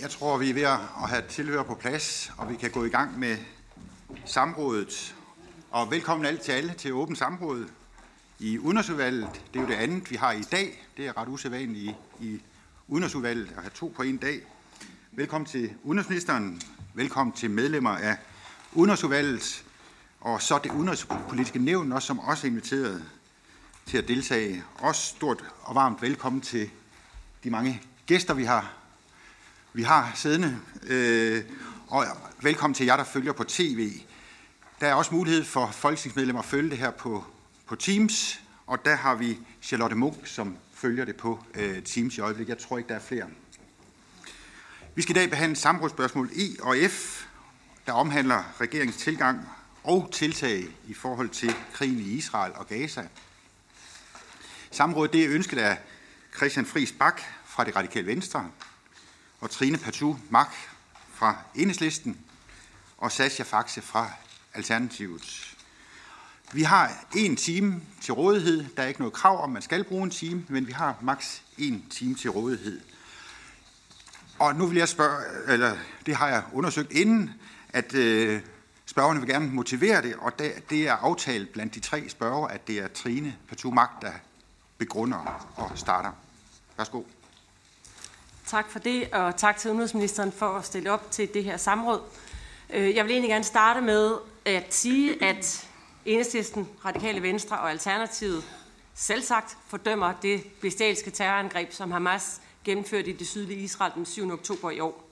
Jeg tror, vi er ved at have tilhører på plads, og vi kan gå i gang med samrådet. Og velkommen alle til alle til åbent samråd i Udenrigsudvalget. Det er jo det andet, vi har i dag. Det er ret usædvanligt i, i Udenrigsudvalget at have to på en dag. Velkommen til udenrigsministeren. Velkommen til medlemmer af Udenrigsudvalget. Og så det udenrigspolitiske nævn, også, som også er inviteret til at deltage. Også stort og varmt velkommen til de mange gæster, vi har vi har siddende. Øh, og velkommen til jer, der følger på tv. Der er også mulighed for folketingsmedlemmer at følge det her på, på Teams, og der har vi Charlotte Munk, som følger det på øh, Teams i øjeblikket. Jeg tror ikke, der er flere. Vi skal i dag behandle samrådsspørgsmål E og F, der omhandler regeringens tilgang og tiltag i forhold til krigen i Israel og Gaza. Samrådet det er ønsket af Christian Friis Bak fra det radikale venstre, og Trine Patu Mak fra Enhedslisten og Sascha Faxe fra Alternativet. Vi har en time til rådighed. Der er ikke noget krav om, man skal bruge en time, men vi har maks en time til rådighed. Og nu vil jeg spørge, eller det har jeg undersøgt inden, at øh, spørgerne vil gerne motivere det, og det, det er aftalt blandt de tre spørger, at det er Trine Patu Mak, der begrunder og starter. Værsgo. Tak for det, og tak til udenrigsministeren for at stille op til det her samråd. Øh, jeg vil egentlig gerne starte med at sige, at Enhedslisten, Radikale Venstre og Alternativet selvsagt fordømmer det bestialske terrorangreb, som Hamas gennemførte i det sydlige Israel den 7. oktober i år.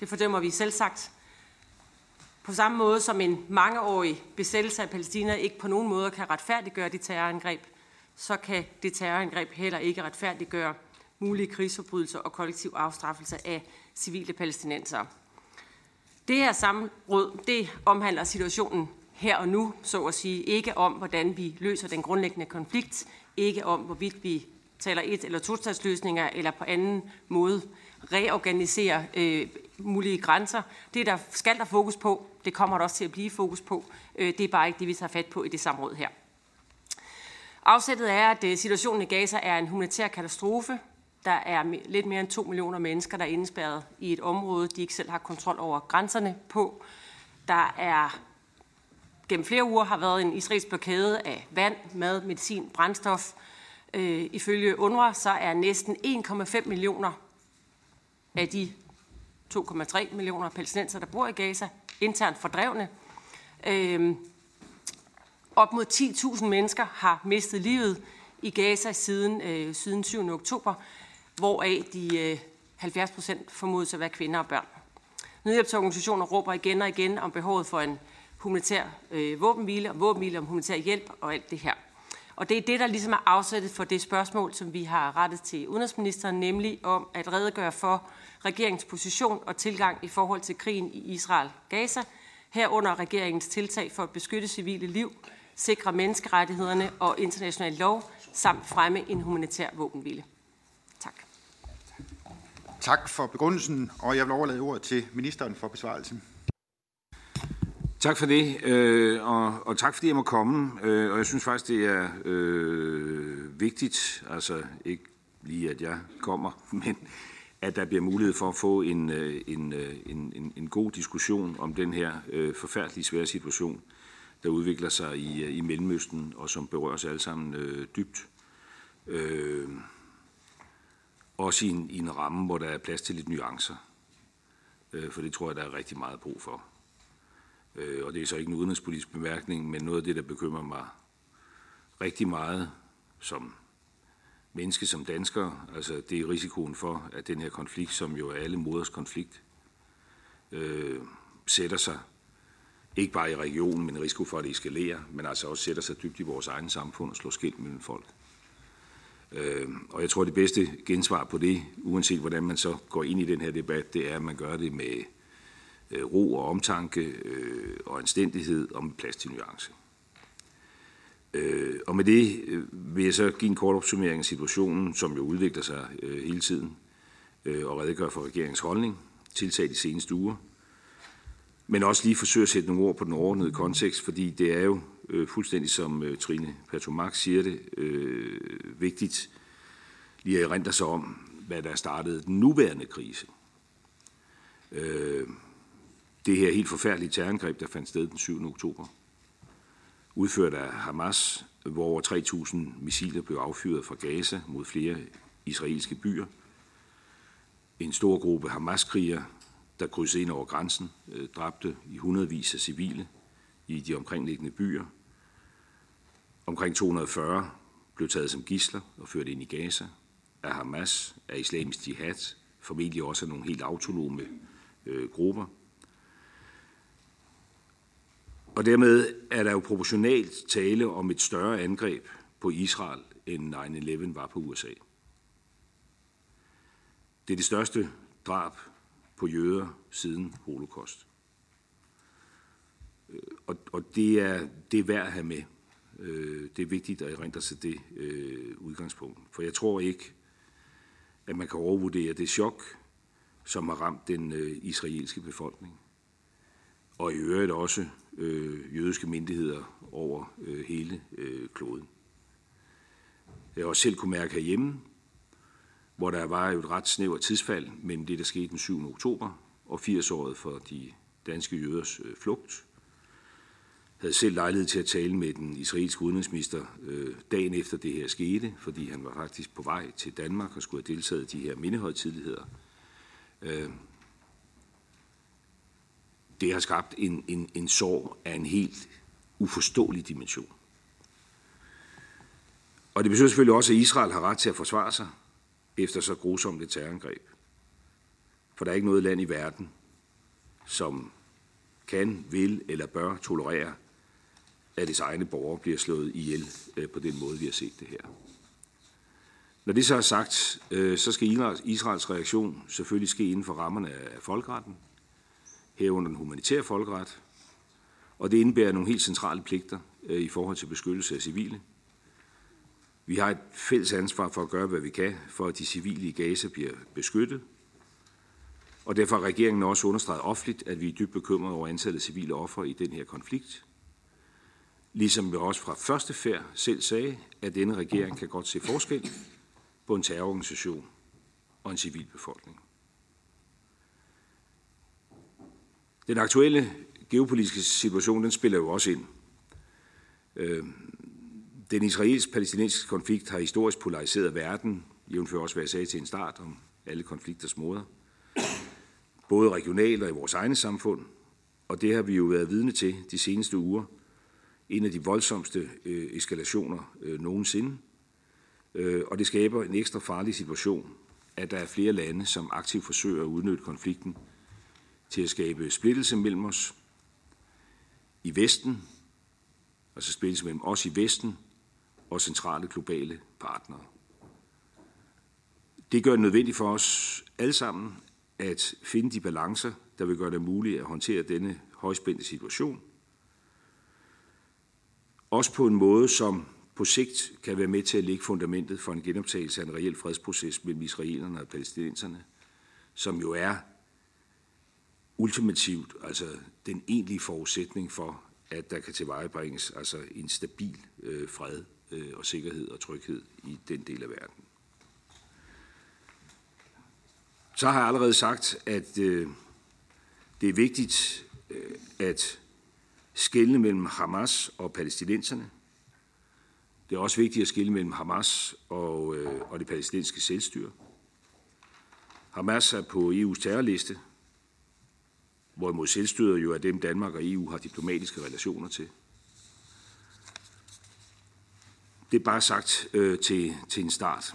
Det fordømmer vi selvsagt. På samme måde som en mangeårig besættelse af Palæstina ikke på nogen måde kan retfærdiggøre det terrorangreb, så kan det terrorangreb heller ikke retfærdiggøre mulige krigsforbrydelser og kollektiv afstraffelse af civile palæstinenser. Det her samråd, det omhandler situationen her og nu, så at sige, ikke om, hvordan vi løser den grundlæggende konflikt, ikke om, hvorvidt vi taler et- eller to eller på anden måde reorganiserer øh, mulige grænser. Det der skal der fokus på, det kommer der også til at blive fokus på. Øh, det er bare ikke det, vi tager fat på i det samråd her. Afsættet er, at øh, situationen i Gaza er en humanitær katastrofe. Der er lidt mere end 2 millioner mennesker, der er indespærret i et område, de ikke selv har kontrol over grænserne på. Der er gennem flere uger har været en israelsk blokade af vand, mad, medicin, brændstof. Øh, ifølge UNRWA så er næsten 1,5 millioner af de 2,3 millioner palæstinenser, der bor i Gaza, internt fordrevne. Øh, op mod 10.000 mennesker har mistet livet i Gaza siden, øh, siden 7. oktober hvoraf de øh, 70 procent formodes at være kvinder og børn. Nødhjælpsorganisationer råber igen og igen om behovet for en humanitær øh, våbenhvile, og våbenhvile om humanitær hjælp og alt det her. Og det er det, der ligesom er afsættet for det spørgsmål, som vi har rettet til udenrigsministeren, nemlig om at redegøre for regeringens position og tilgang i forhold til krigen i Israel-Gaza, herunder regeringens tiltag for at beskytte civile liv, sikre menneskerettighederne og international lov, samt fremme en humanitær våbenhvile. Tak for begrundelsen, og jeg vil overlade ordet til ministeren for besvarelsen. Tak for det, øh, og, og tak fordi jeg må komme. Øh, og jeg synes faktisk, det er øh, vigtigt, altså ikke lige at jeg kommer, men at der bliver mulighed for at få en, øh, en, øh, en, en, en god diskussion om den her øh, forfærdelige svære situation, der udvikler sig i, øh, i Mellemøsten, og som berører os alle sammen øh, dybt. Øh, også i en, i en ramme, hvor der er plads til lidt nuancer. Øh, for det tror jeg, der er rigtig meget brug for. Øh, og det er så ikke en udenrigspolitisk bemærkning, men noget af det, der bekymrer mig rigtig meget som menneske, som dansker, altså det er risikoen for, at den her konflikt, som jo er alle moders konflikt, øh, sætter sig ikke bare i regionen, men risiko for, at det eskalerer, men altså også sætter sig dybt i vores egen samfund og slår skilt mellem folk. Øh, og jeg tror, det bedste gensvar på det, uanset hvordan man så går ind i den her debat, det er, at man gør det med øh, ro og omtanke øh, og anstændighed og med plads til nuance. Øh, og med det vil jeg så give en kort opsummering af situationen, som jo udvikler sig hele tiden, og redegøre for regeringens holdning, tiltag de seneste uger, men også lige forsøge at sætte nogle ord på den overordnede kontekst, fordi det er jo øh, fuldstændig som øh, Trine Patomak siger det, øh, vigtigt lige at erindre sig om, hvad der startede den nuværende krise. øh, det her helt forfærdelige terrorangreb, der fandt sted den 7. oktober, udført af Hamas, hvor over 3.000 missiler blev affyret fra Gaza mod flere israelske byer. En stor gruppe Hamas-krigere, der krydsede ind over grænsen, øh, dræbte i hundredvis af civile i de omkringliggende byer. Omkring 240 blev taget som gisler og ført ind i Gaza af Hamas, af islamisk jihad, formentlig også af nogle helt autonome øh, grupper. Og dermed er der jo proportionalt tale om et større angreb på Israel, end 9-11 var på USA. Det er det største drab på jøder siden holocaust. Øh, og, og det, er, det er værd at have med. Øh, det er vigtigt at erindre sig det øh, udgangspunkt. For jeg tror ikke, at man kan overvurdere det chok, som har ramt den øh, israelske befolkning. Og i øvrigt også øh, jødiske myndigheder over øh, hele øh, kloden. Jeg har også selv kunne mærke herhjemme, hvor der var jo et ret snævert tidsfald mellem det, der skete den 7. oktober og 80-året for de danske jøders øh, flugt. Havde selv lejlighed til at tale med den israelske udenrigsminister øh, dagen efter det her skete, fordi han var faktisk på vej til Danmark og skulle have deltaget i de her mindehøjtidligheder. Øh, det har skabt en, en, en sorg af en helt uforståelig dimension. Og det betyder selvfølgelig også, at Israel har ret til at forsvare sig efter så grusomt et terrorangreb. For der er ikke noget land i verden, som kan, vil eller bør tolerere, at dets egne borgere bliver slået ihjel øh, på den måde, vi har set det her. Når det så er sagt, øh, så skal Israels reaktion selvfølgelig ske inden for rammerne af folkeretten – herunder den humanitære folkeret, og det indebærer nogle helt centrale pligter øh, i forhold til beskyttelse af civile. Vi har et fælles ansvar for at gøre, hvad vi kan, for at de civile i Gaza bliver beskyttet. Og derfor har regeringen også understreget offentligt, at vi er dybt bekymrede over antallet af civile ofre i den her konflikt. Ligesom vi også fra første færd selv sagde, at denne regering kan godt se forskel på en terrororganisation og en civilbefolkning. Den aktuelle geopolitiske situation, den spiller jo også ind. Øh, den israelsk-palæstinensiske konflikt har historisk polariseret verden, jævnfører også, hvad jeg sagde til en start om alle konflikters moder. Både regionalt og i vores egne samfund. Og det har vi jo været vidne til de seneste uger. En af de voldsomste øh, eskalationer øh, nogensinde. Øh, og det skaber en ekstra farlig situation, at der er flere lande, som aktivt forsøger at udnytte konflikten til at skabe splittelse mellem os i Vesten, altså splittelse mellem os i Vesten og centrale globale partnere. Det gør det nødvendigt for os alle sammen at finde de balancer, der vil gøre det muligt at håndtere denne højspændte situation. Også på en måde, som på sigt kan være med til at lægge fundamentet for en genoptagelse af en reel fredsproces mellem israelerne og palæstinenserne, som jo er ultimativt altså den egentlige forudsætning for, at der kan tilvejebringes altså en stabil øh, fred øh, og sikkerhed og tryghed i den del af verden. Så har jeg allerede sagt, at øh, det er vigtigt øh, at skelne mellem Hamas og palæstinenserne. Det er også vigtigt at skille mellem Hamas og, øh, og det palæstinensiske selvstyre. Hamas er på EU's terrorliste, hvorimod selvstyret jo er dem, Danmark og EU har diplomatiske relationer til. Det er bare sagt øh, til, til en start.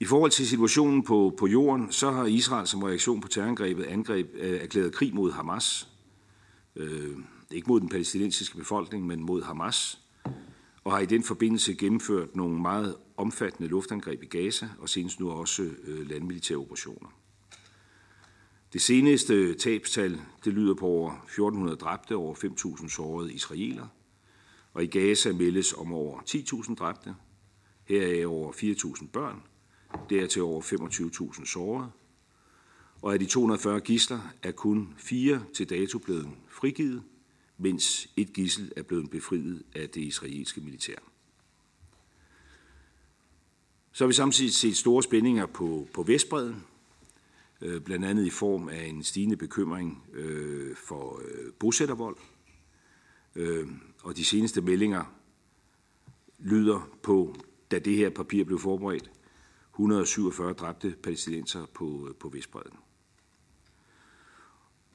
I forhold til situationen på, på jorden, så har Israel som reaktion på terrorangrebet angreb, øh, erklæret krig mod Hamas. Øh, ikke mod den palæstinensiske befolkning, men mod Hamas. Og har i den forbindelse gennemført nogle meget omfattende luftangreb i Gaza, og senest nu også øh, landmilitære operationer. Det seneste tabstal det lyder på over 1400 dræbte, over 5.000 sårede israeler, og i Gaza meldes om over 10.000 dræbte, heraf over 4.000 børn, dertil over 25.000 sårede, og af de 240 gisler er kun fire til dato blevet frigivet, mens et gissel er blevet befriet af det israelske militær. Så har vi samtidig set store spændinger på, på Vestbreden, øh, blandt andet i form af en stigende bekymring øh, for øh, bosættervold. Øh, og de seneste meldinger lyder på, da det her papir blev forberedt, 147 dræbte palæstinenser på, øh, på Vestbreden.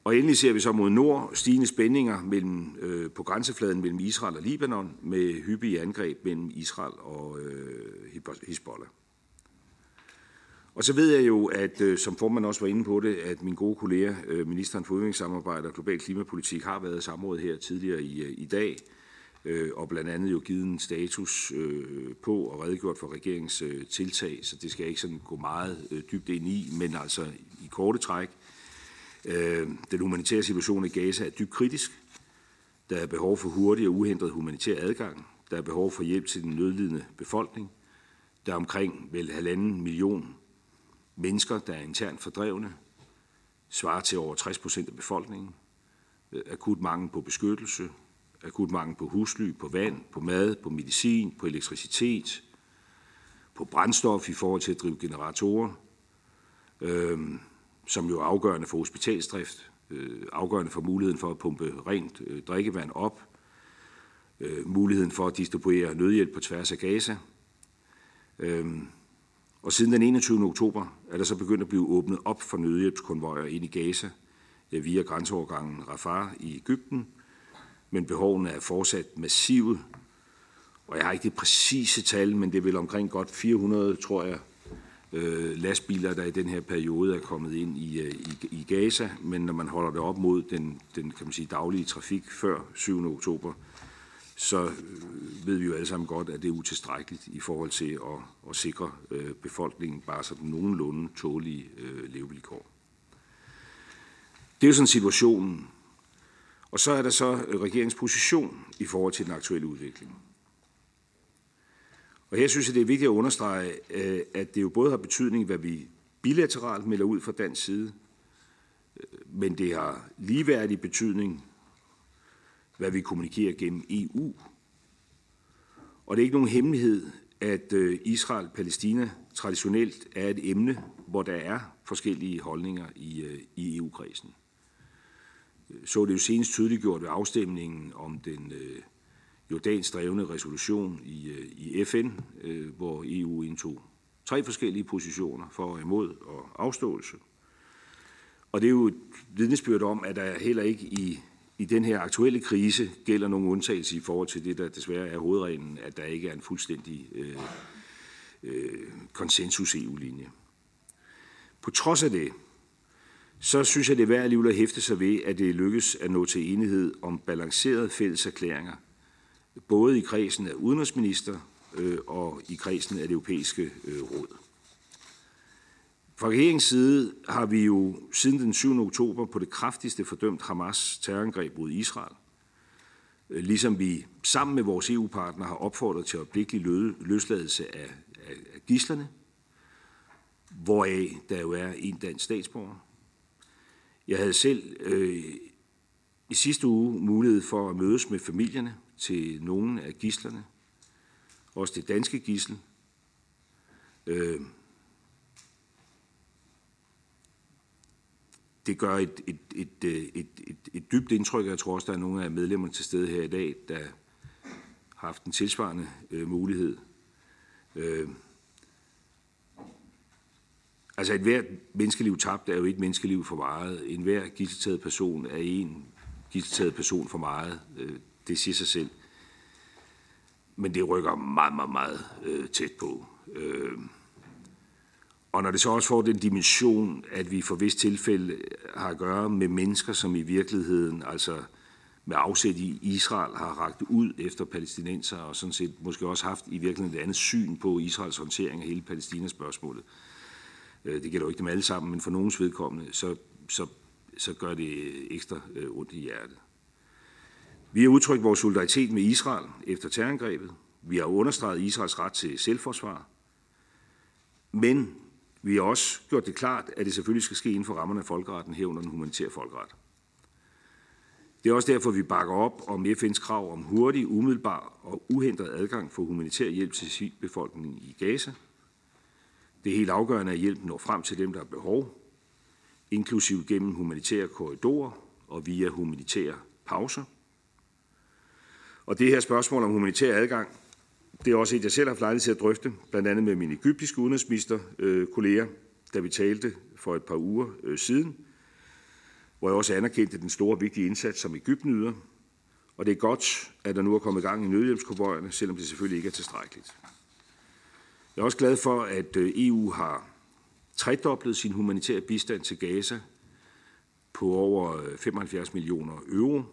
Og endelig ser vi så mod nord stigende spændinger mellem, øh, på grænsefladen mellem Israel og Libanon med hyppige angreb mellem Israel og øh, Hezbollah. Og så ved jeg jo, at øh, som formand også var inde på det, at min gode kollega, øh, ministeren for udviklingssamarbejde og global klimapolitik, har været i samråd her tidligere i, øh, i dag, øh, og blandt andet jo givet en status øh, på og redegjort for regeringens øh, tiltag, så det skal jeg ikke sådan gå meget øh, dybt ind i, men altså i korte træk, Øh, den humanitære situation i Gaza er dybt kritisk. Der er behov for hurtig og uhindret humanitær adgang. Der er behov for hjælp til den nødlidende befolkning. Der er omkring vel halvanden million mennesker, der er internt fordrevne, svarer til over 60 procent af befolkningen. Øh, akut mangel på beskyttelse, akut mangel på husly, på vand, på mad, på medicin, på elektricitet, på brændstof i forhold til at drive generatorer. Øhm, som jo er afgørende for hospitalsdrift, øh, afgørende for muligheden for at pumpe rent øh, drikkevand op, øh, muligheden for at distribuere nødhjælp på tværs af Gaza. Øh, og siden den 21. oktober er der så begyndt at blive åbnet op for nødhjælpskonvojer ind i Gaza øh, via grænseovergangen Rafah i Ægypten, men behovene er fortsat massive. Og jeg har ikke det præcise tal, men det er vel omkring godt 400, tror jeg, øh, lastbiler, der i den her periode er kommet ind i, øh, i, i Gaza, men når man holder det op mod den, den kan man sige, daglige trafik før 7. oktober, så øh, ved vi jo alle sammen godt, at det er utilstrækkeligt i forhold til at, at sikre øh, befolkningen bare sådan nogenlunde tålige øh, levevilkår. Det er jo sådan situationen. Og så er der så øh, regeringens position i forhold til den aktuelle udvikling. Og her synes jeg, det er vigtigt at understrege, øh, at det jo både har betydning, hvad vi bilateralt melder ud fra dansk side, øh, men det har ligeværdig betydning, hvad vi kommunikerer gennem EU. Og det er ikke nogen hemmelighed, at øh, Israel-Palæstina traditionelt er et emne, hvor der er forskellige holdninger i, i EU-kredsen. Så det jo senest tydeliggjort ved afstemningen om den Jordans drevne resolution i, øh, i FN, øh, hvor EU indtog tre forskellige positioner for og imod og afståelse. Og det er jo et vidnesbyrd om, at der heller ikke i, i den her aktuelle krise gælder nogen undtagelse i forhold til det, der desværre er hovedreglen, at der ikke er en fuldstændig øh, øh, konsensus-EU-linje. På trods af det, så synes jeg, det er værd alligevel at hæfte sig ved, at det lykkes at nå til enighed om balancerede fælles erklæringer – både i kredsen af udenrigsminister øh, og i kredsen af det europæiske øh, råd. Fra regeringens side har vi jo siden den 7. oktober på det kraftigste fordømt Hamas terrorangreb mod Israel, øh, ligesom vi sammen med vores EU-partner har opfordret til øjeblikkelig løsladelse af, af, af gislerne, hvoraf der jo er en dansk statsborger. Jeg havde selv øh, i sidste uge mulighed for at mødes med familierne til nogle af gislerne, også det danske gissel. Øh, det gør et, et, et, øh, et, et, et dybt indtryk, jeg tror også, der er nogle af medlemmerne til stede her i dag, der har haft en tilsvarende øh, mulighed. Øh, altså et hvert menneskeliv tabt er jo et menneskeliv for meget. En hver gisseltaget person er en gisseltaget person for meget. Øh, det siger sig selv. Men det rykker meget, meget, meget øh, tæt på. Øh, og når det så også får den dimension, at vi for vist tilfælde har at gøre med mennesker, som i virkeligheden, altså med afsæt i Israel, har ragt ud efter palæstinenser, og sådan set måske også haft i virkeligheden et andet syn på Israels håndtering af hele Palæstinas-spørgsmålet. Øh, det gælder jo ikke dem alle sammen, men for nogens vedkommende, så, så, så gør det ekstra øh, ondt i hjertet. Vi har udtrykt vores solidaritet med Israel efter terrorangrebet. Vi har understreget Israels ret til selvforsvar. Men vi har også gjort det klart, at det selvfølgelig skal ske inden for rammerne af folkeretten herunder den humanitære folkeret. Det er også derfor, vi bakker op om FN's krav om hurtig, umiddelbar og uhindret adgang for humanitær hjælp til civilbefolkningen i Gaza. Det er helt afgørende, at hjælpen når frem til dem, der har behov. inklusiv gennem humanitære korridorer og via humanitære pauser. Og det her spørgsmål om humanitær adgang, det er også et, jeg selv har haft lejlighed til at drøfte, blandt andet med min egyptiske udenrigsminister-kolleger, øh, da vi talte for et par uger øh, siden, hvor jeg også anerkendte den store vigtige indsats, som Ægypten yder. Og det er godt, at der nu er kommet i gang i nødhjælpskonvojerne, selvom det selvfølgelig ikke er tilstrækkeligt. Jeg er også glad for, at øh, EU har tredoblet sin humanitære bistand til Gaza på over 75 millioner euro,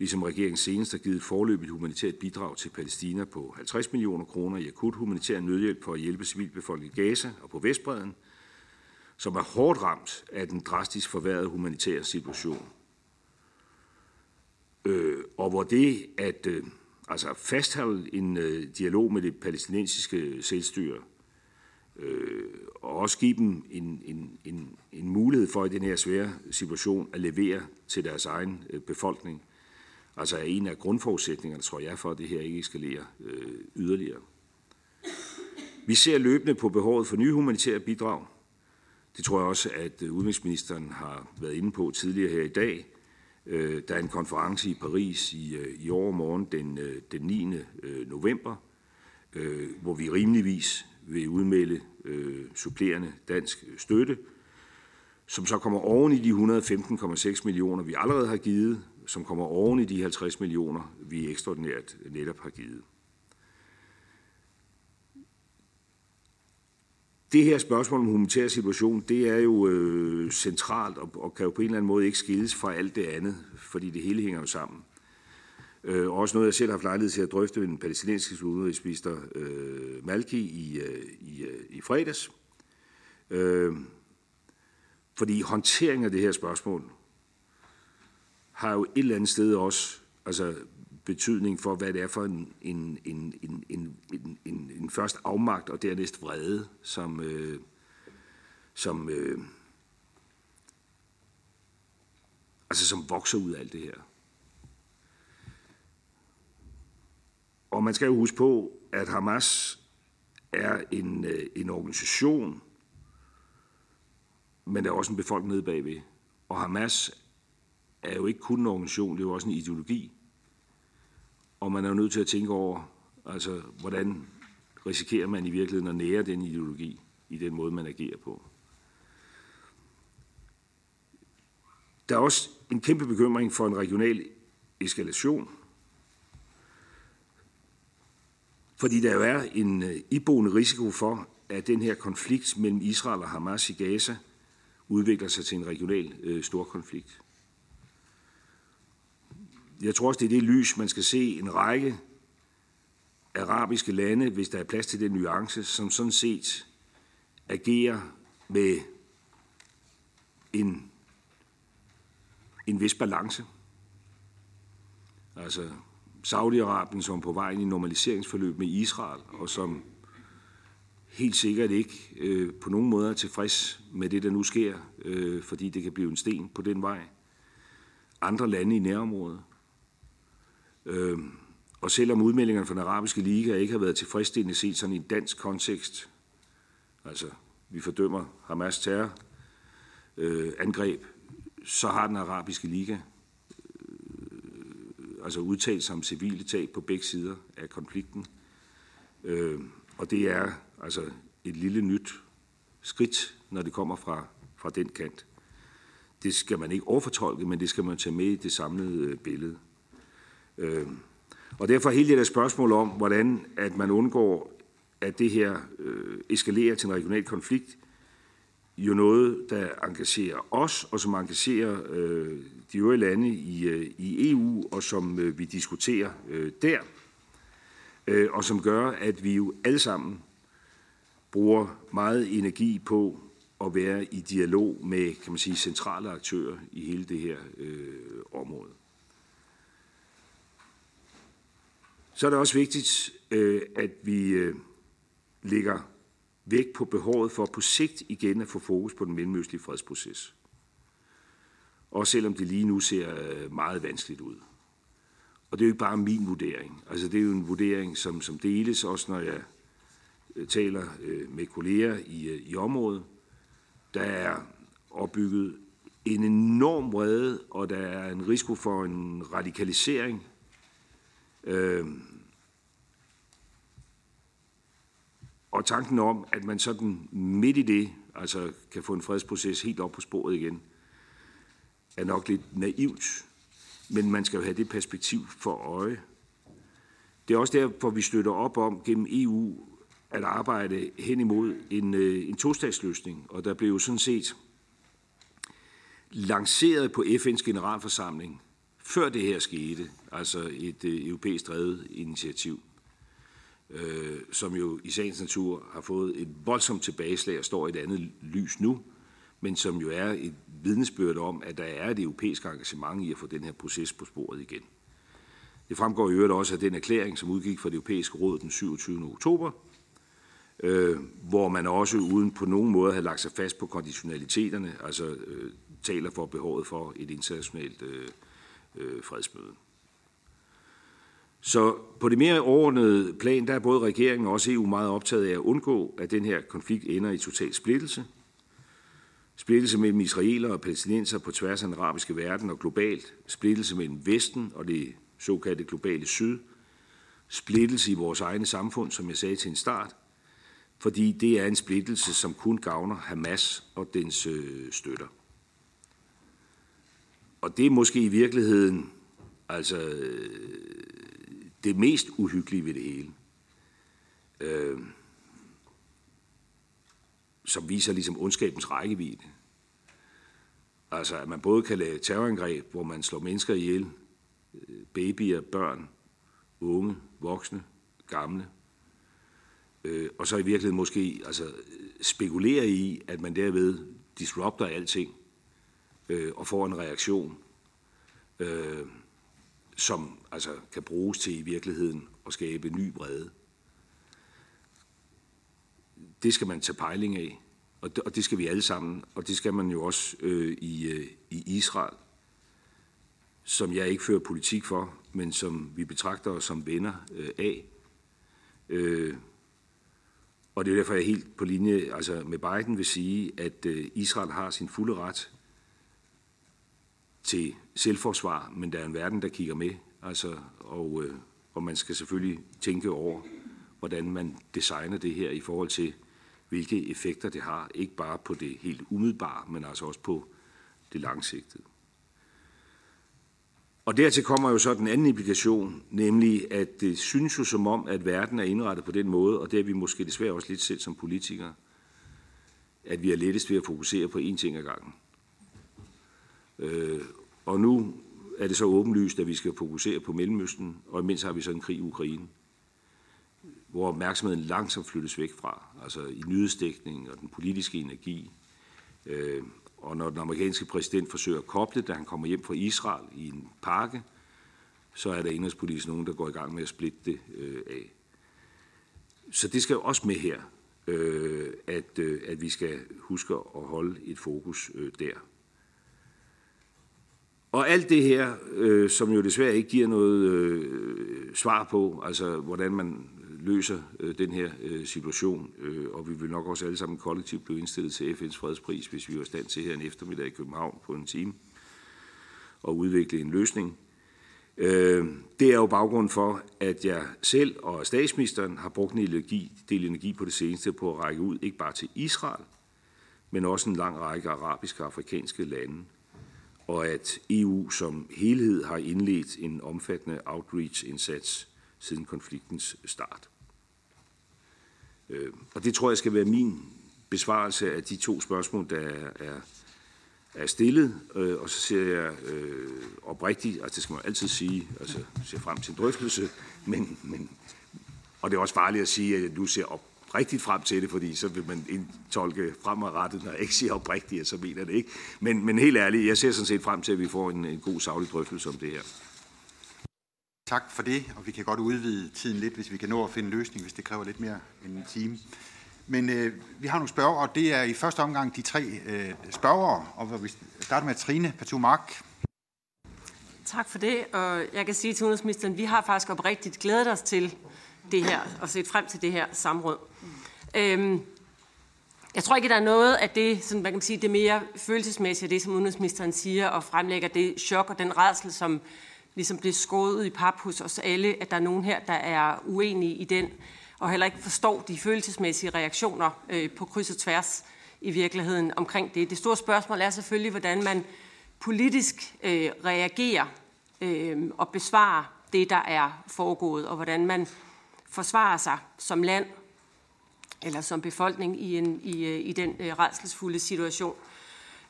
ligesom regeringen senest har givet forløbigt humanitært bidrag til Palæstina på 50 millioner kroner i akut humanitær nødhjælp for at hjælpe civilbefolkningen i Gaza og på Vestbreden, som er hårdt ramt af den drastisk forværrede humanitære situation. Øh, og hvor det at øh, altså fastholde en øh, dialog med det palæstinensiske selvstyre, øh, og også give dem en, en, en, en mulighed for i den her svære situation at levere til deres egen øh, befolkning, altså er en af grundforudsætningerne, tror jeg, for at det her ikke eskalerer øh, yderligere. Vi ser løbende på behovet for nye humanitære bidrag. Det tror jeg også, at øh, udenrigsministeren har været inde på tidligere her i dag. Øh, der er en konference i Paris i, øh, i overmorgen den, øh, den 9. november, hvor vi rimeligvis vil udmelde supplerende dansk støtte, som så kommer oven i de 115,6 millioner, vi allerede har givet, som kommer oven i de 50 millioner, vi ekstraordinært netop har givet. Det her spørgsmål om humanitær situation, det er jo øh, centralt og, og kan jo på en eller anden måde ikke skilles fra alt det andet, fordi det hele hænger jo sammen. Øh, også noget, jeg selv har haft lejlighed til at drøfte med den palæstinensiske udenrigsminister øh, Malki i, øh, i, øh, i fredags. Øh, fordi håndtering af det her spørgsmål har jo et eller andet sted også altså, betydning for, hvad det er for en, en, en, en, en, en, en, en først afmagt og dernæst vrede, som, øh, som, øh, altså, som vokser ud af alt det her. Og man skal jo huske på, at Hamas er en, øh, en organisation, men der er også en befolkning nede bagved. Og Hamas er jo ikke kun en organisation, det er jo også en ideologi. Og man er jo nødt til at tænke over, altså, hvordan risikerer man i virkeligheden at nære den ideologi i den måde, man agerer på. Der er også en kæmpe bekymring for en regional eskalation, fordi der jo er en øh, iboende risiko for, at den her konflikt mellem Israel og Hamas i Gaza udvikler sig til en regional øh, storkonflikt. Jeg tror også, det er det lys, man skal se en række arabiske lande, hvis der er plads til den nuance, som sådan set agerer med en, en vis balance. Altså Saudi-Arabien, som på vej i normaliseringsforløb med Israel, og som helt sikkert ikke øh, på nogen måde er tilfreds med det, der nu sker, øh, fordi det kan blive en sten på den vej. Andre lande i nærområdet. Øh, og selvom udmeldingerne fra den arabiske liga ikke har været tilfredsstillende set sådan i en dansk kontekst, altså vi fordømmer Hamas terror, øh, angreb, så har den arabiske liga øh, altså udtalt sig om civile tab på begge sider af konflikten. Øh, og det er altså et lille nyt skridt, når det kommer fra, fra den kant. Det skal man ikke overfortolke, men det skal man tage med i det samlede øh, billede. Øh, og derfor hele det der spørgsmål om, hvordan at man undgår, at det her øh, eskalerer til en regional konflikt, jo noget, der engagerer os, og som engagerer øh, de øvrige lande i, øh, i EU, og som øh, vi diskuterer øh, der, øh, og som gør, at vi jo alle sammen bruger meget energi på at være i dialog med kan man sige, centrale aktører i hele det her øh, område. Så er det også vigtigt, øh, at vi øh, lægger vægt på behovet for på sigt igen at få fokus på den mellemøstlige fredsproces. Også selvom det lige nu ser øh, meget vanskeligt ud. Og det er jo ikke bare min vurdering. Altså det er jo en vurdering, som, som deles også, når jeg taler med kolleger i, i området. Der er opbygget en enorm vrede, og der er en risiko for en radikalisering. Øh, og tanken om, at man sådan midt i det, altså kan få en fredsproces helt op på sporet igen, er nok lidt naivt. Men man skal jo have det perspektiv for øje. Det er også derfor, vi støtter op om gennem EU at arbejde hen imod en, øh, en tostatsløsning. Og der blev jo sådan set lanceret på FN's generalforsamling, før det her skete, altså et øh, europæisk drevet initiativ, øh, som jo i sagens natur har fået et voldsomt tilbageslag og står i et andet lys nu, men som jo er et vidnesbyrd om, at der er et europæisk engagement i at få den her proces på sporet igen. Det fremgår i øvrigt også af den erklæring, som udgik fra det europæiske råd den 27. oktober, øh, hvor man også uden på nogen måde havde lagt sig fast på konditionaliteterne, altså øh, taler for behovet for et internationalt øh, øh, fredsmøde. Så på det mere overordnede plan, der er både regeringen og også EU meget optaget af at undgå, at den her konflikt ender i total splittelse. Splittelse mellem israelere og palæstinenser på tværs af den arabiske verden og globalt. Splittelse mellem Vesten og det såkaldte globale syd. Splittelse i vores egne samfund, som jeg sagde til en start. Fordi det er en splittelse, som kun gavner Hamas og dens øh, støtter. Og det er måske i virkeligheden altså det mest uhyggelige ved det hele. Øh, som viser ligesom ondskabens rækkevidde. Altså, at man både kan lave terrorangreb, hvor man slår mennesker ihjel, øh, babyer, børn, unge, voksne, gamle, øh, og så i virkeligheden måske altså, spekulere i, at man derved disrupter alting, øh, og får en reaktion, øh, som altså kan bruges til i virkeligheden at skabe ny vrede. Det skal man tage pejling af, og det, og det skal vi alle sammen, og det skal man jo også øh, i, øh, i Israel, som jeg ikke fører politik for, men som vi betragter os som venner øh, af. Øh, og det er derfor, jeg helt på linje altså med Biden vil sige, at øh, Israel har sin fulde ret til selvforsvar, men der er en verden, der kigger med, altså, og, øh, og man skal selvfølgelig tænke over, hvordan man designer det her i forhold til, hvilke effekter det har, ikke bare på det helt umiddelbare, men altså også på det langsigtede. Og dertil kommer jo så den anden implikation, nemlig at det synes jo som om, at verden er indrettet på den måde, og det er vi måske desværre også lidt selv som politikere, at vi er lettest ved at fokusere på én ting ad gangen. Øh, og nu er det så åbenlyst, at vi skal fokusere på Mellemøsten, og imens har vi så en krig i Ukraine, hvor opmærksomheden langsomt flyttes væk fra, altså i nyhedsdækning og den politiske energi. Øh, og når den amerikanske præsident forsøger at koble, da han kommer hjem fra Israel i en pakke, så er der indrigspolitisk nogen, der går i gang med at splitte det øh, af. Så det skal jo også med her, øh, at, øh, at vi skal huske at holde et fokus øh, der. Og alt det her, øh, som jo desværre ikke giver noget øh, svar på, altså hvordan man løser øh, den her øh, situation, øh, og vi vil nok også alle sammen kollektivt blive indstillet til FN's fredspris, hvis vi er i stand til her en eftermiddag i København på en time, og udvikle en løsning. Øh, det er jo baggrund for, at jeg selv og statsministeren har brugt en energi, del energi på det seneste på at række ud, ikke bare til Israel, men også en lang række arabiske og afrikanske lande, og at EU som helhed har indledt en omfattende outreach-indsats siden konfliktens start. Øh, og det tror jeg skal være min besvarelse af de to spørgsmål, der er, er stillet, øh, og så ser jeg øh, oprigtigt, altså det skal man altid sige, altså ser frem til en drøftelse, men, men, og det er også farligt at sige, at du ser op, rigtigt frem til det, fordi så vil man indtolke fremadrettet, når jeg ikke siger oprigtigt, så mener det ikke. Men, men helt ærligt, jeg ser sådan set frem til, at vi får en, en god savlig drøftelse om det her. Tak for det, og vi kan godt udvide tiden lidt, hvis vi kan nå at finde en løsning, hvis det kræver lidt mere end en time. Men øh, vi har nogle spørger, og det er i første omgang de tre øh, spørgere, og vi starter med Trine Patu Mark. Tak for det, og jeg kan sige til udenrigsministeren, vi har faktisk oprigtigt glædet os til det her, og set frem til det her samråd. Øhm, Jeg tror ikke, der er noget af det, sådan, man kan sige, det mere følelsesmæssige, det som udenrigsministeren siger, og fremlægger det chok og den redsel, som ligesom bliver skåret i pap hos os alle, at der er nogen her, der er uenige i den, og heller ikke forstår de følelsesmæssige reaktioner øh, på kryds og tværs i virkeligheden omkring det. Det store spørgsmål er selvfølgelig, hvordan man politisk øh, reagerer øh, og besvarer det, der er foregået, og hvordan man forsvare sig som land eller som befolkning i, en, i, øh, i den øh, redselsfulde situation.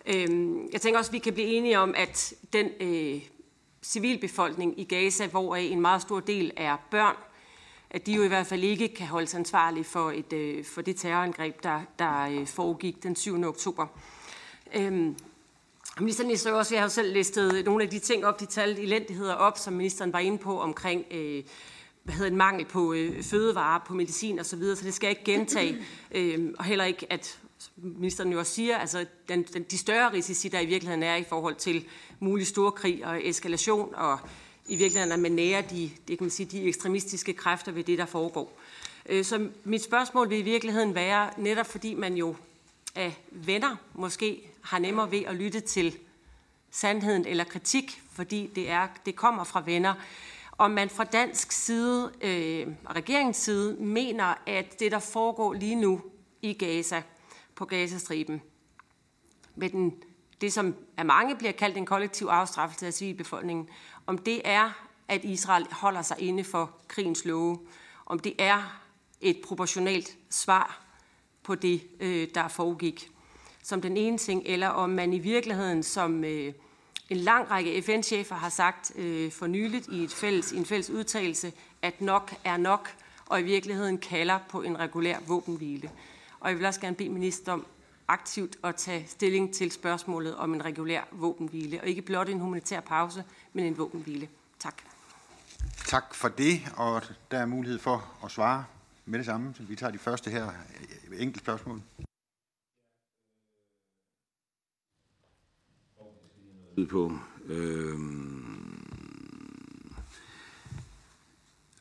Øhm, jeg tænker også, at vi kan blive enige om, at den øh, civilbefolkning i Gaza, hvor en meget stor del er børn, at de jo i hvert fald ikke kan holdes ansvarlige for, et, øh, for det terrorangreb, der, der øh, foregik den 7. oktober. Øhm, ministeren så også, jeg har jo selv listet nogle af de ting op, de tal elendigheder op, som ministeren var inde på omkring øh, hvad hedder en mangel på øh, fødevarer, på medicin osv., så, videre, så det skal jeg ikke gentage. Øh, og heller ikke, at ministeren jo også siger, altså den, den, de større risici, der i virkeligheden er i forhold til mulig storkrig og eskalation, og i virkeligheden at man nærer de, det kan man sige, de ekstremistiske kræfter ved det, der foregår. Øh, så mit spørgsmål vil i virkeligheden være, netop fordi man jo af venner måske har nemmere ved at lytte til sandheden eller kritik, fordi det, er, det kommer fra venner, om man fra dansk side, øh, regeringens side, mener, at det, der foregår lige nu i Gaza, på Gazastriben, med den, det, som af mange bliver kaldt en kollektiv afstraffelse af civilbefolkningen, om det er, at Israel holder sig inde for krigens love, om det er et proportionalt svar på det, øh, der foregik, som den ene ting, eller om man i virkeligheden, som øh, en lang række FN-chefer har sagt øh, for nyligt i, et fælles, i en fælles udtalelse, at nok er nok, og i virkeligheden kalder på en regulær våbenhvile. Og jeg vil også gerne bede minister om aktivt at tage stilling til spørgsmålet om en regulær våbenhvile, og ikke blot en humanitær pause, men en våbenhvile. Tak. Tak for det, og der er mulighed for at svare med det samme. Vi tager de første her enkelt spørgsmål. På. Øh,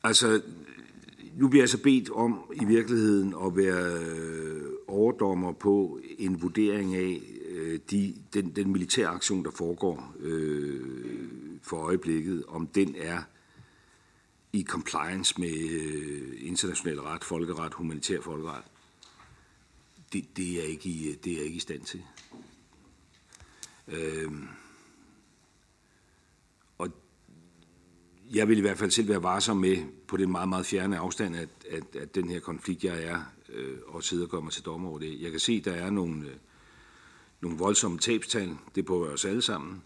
altså, nu bliver jeg så bedt om i virkeligheden at være øh, overdommer på en vurdering af øh, de, den, den militære aktion, der foregår øh, for øjeblikket, om den er i compliance med øh, international ret, folkeret, humanitær folkeret. Det, det, er jeg ikke i, øh, det er jeg ikke i stand til. Øh, jeg vil i hvert fald selv være varsom med på den meget, meget fjerne afstand, at, at, at den her konflikt, jeg er, øh, og sidde og gøre mig til dommer over det. Jeg kan se, at der er nogle, øh, nogle voldsomme tabstal. Det påvirker os alle sammen.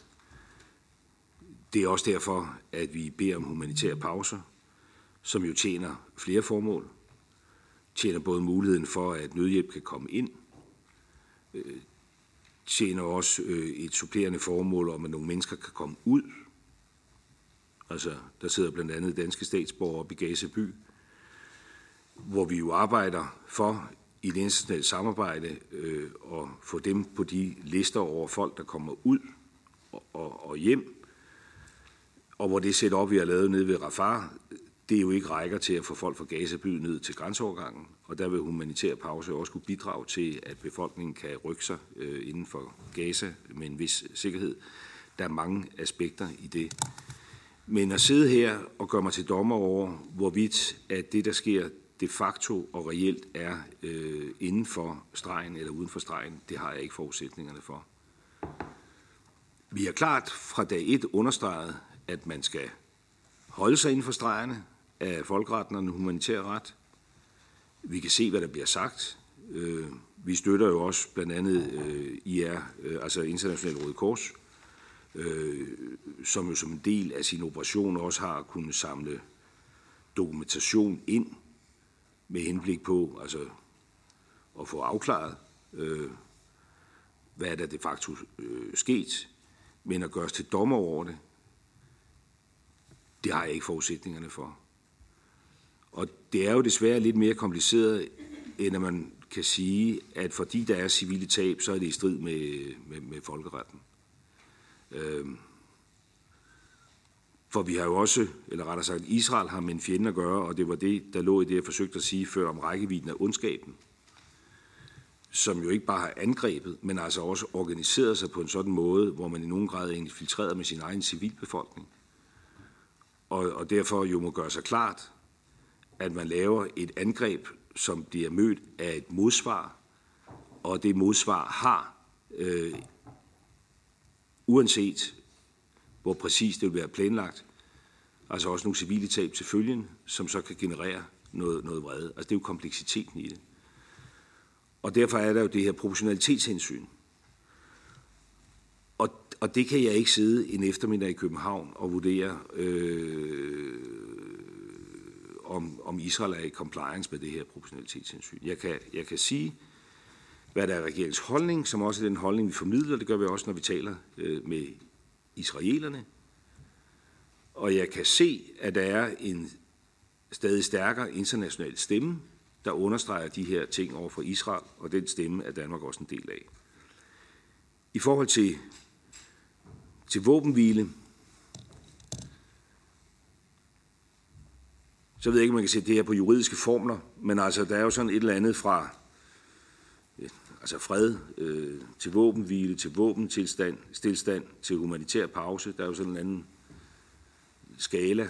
Det er også derfor, at vi beder om humanitære pauser, som jo tjener flere formål. Tjener både muligheden for, at nødhjælp kan komme ind, øh, tjener også øh, et supplerende formål om, at nogle mennesker kan komme ud. Altså, der sidder blandt andet danske statsborgere op i Gaza by, hvor vi jo arbejder for i det internationale samarbejde øh, at få dem på de lister over folk, der kommer ud og, og, og hjem, og hvor det setup, vi har lavet nede ved Rafah, det jo ikke rækker til at få folk fra Gaza by ned til grænseovergangen, og der vil humanitær pause også kunne bidrage til, at befolkningen kan rykke sig øh, inden for Gaza med en vis sikkerhed. Der er mange aspekter i det. Men at sidde her og gøre mig til dommer over, hvorvidt at det, der sker, de facto og reelt er øh, inden for stregen eller uden for stregen, det har jeg ikke forudsætningerne for. Vi har klart fra dag 1 understreget, at man skal holde sig inden for stregerne af folkeretten og den humanitære ret. Vi kan se, hvad der bliver sagt. Øh, vi støtter jo også blandt andet øh, IR, øh, altså International Røde Kors, øh, som jo som en del af sin operation også har kunnet samle dokumentation ind med henblik på altså, at få afklaret, øh, hvad der de facto øh, sket, men at gøres til dommer over det, det har jeg ikke forudsætningerne for. Og det er jo desværre lidt mere kompliceret, end at man kan sige, at fordi der er civile tab, så er det i strid med, med, med folkeretten. Øh, for vi har jo også, eller rettere sagt, Israel har med en fjende at gøre, og det var det, der lå i det, jeg forsøgte at sige før om rækkevidden af ondskaben. som jo ikke bare har angrebet, men altså også organiseret sig på en sådan måde, hvor man i nogen grad er infiltreret med sin egen civilbefolkning. Og, og derfor jo må gøre sig klart, at man laver et angreb, som bliver mødt af et modsvar, og det modsvar har, øh, uanset hvor præcist det vil være planlagt, altså også nogle civile tab til følgen, som så kan generere noget, noget vrede. Altså det er jo kompleksiteten i det. Og derfor er der jo det her proportionalitetshensyn. Og, og det kan jeg ikke sidde en eftermiddag i København og vurdere, øh, om, om Israel er i compliance med det her proportionalitetshensyn. Jeg kan, jeg kan sige, hvad der er regeringens holdning, som også er den holdning, vi formidler. Det gør vi også, når vi taler øh, med israelerne. Og jeg kan se, at der er en stadig stærkere international stemme, der understreger de her ting over for Israel, og den stemme er Danmark også en del af. I forhold til, til våbenhvile, så ved jeg ikke, om man kan sætte det her på juridiske formler, men altså, der er jo sådan et eller andet fra altså fred øh, til våbenhvile, til våbentilstand, stillstand, til humanitær pause. Der er jo sådan en anden skala.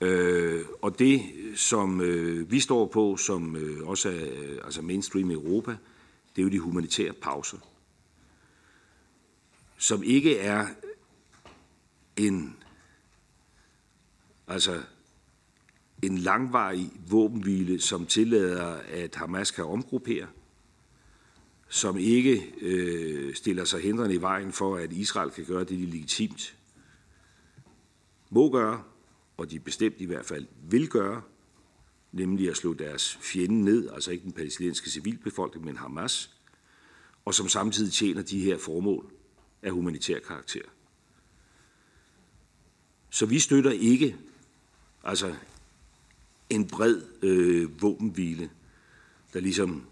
Øh, og det, som øh, vi står på, som øh, også er øh, altså mainstream i Europa, det er jo de humanitære pauser, som ikke er en, altså en langvarig våbenhvile, som tillader, at Hamas kan omgruppere, som ikke øh, stiller sig hindrende i vejen for, at Israel kan gøre det, de legitimt må gøre, og de bestemt i hvert fald vil gøre, nemlig at slå deres fjende ned, altså ikke den palæstinensiske civilbefolkning, men Hamas, og som samtidig tjener de her formål af humanitær karakter. Så vi støtter ikke altså en bred øh, våbenhvile, der ligesom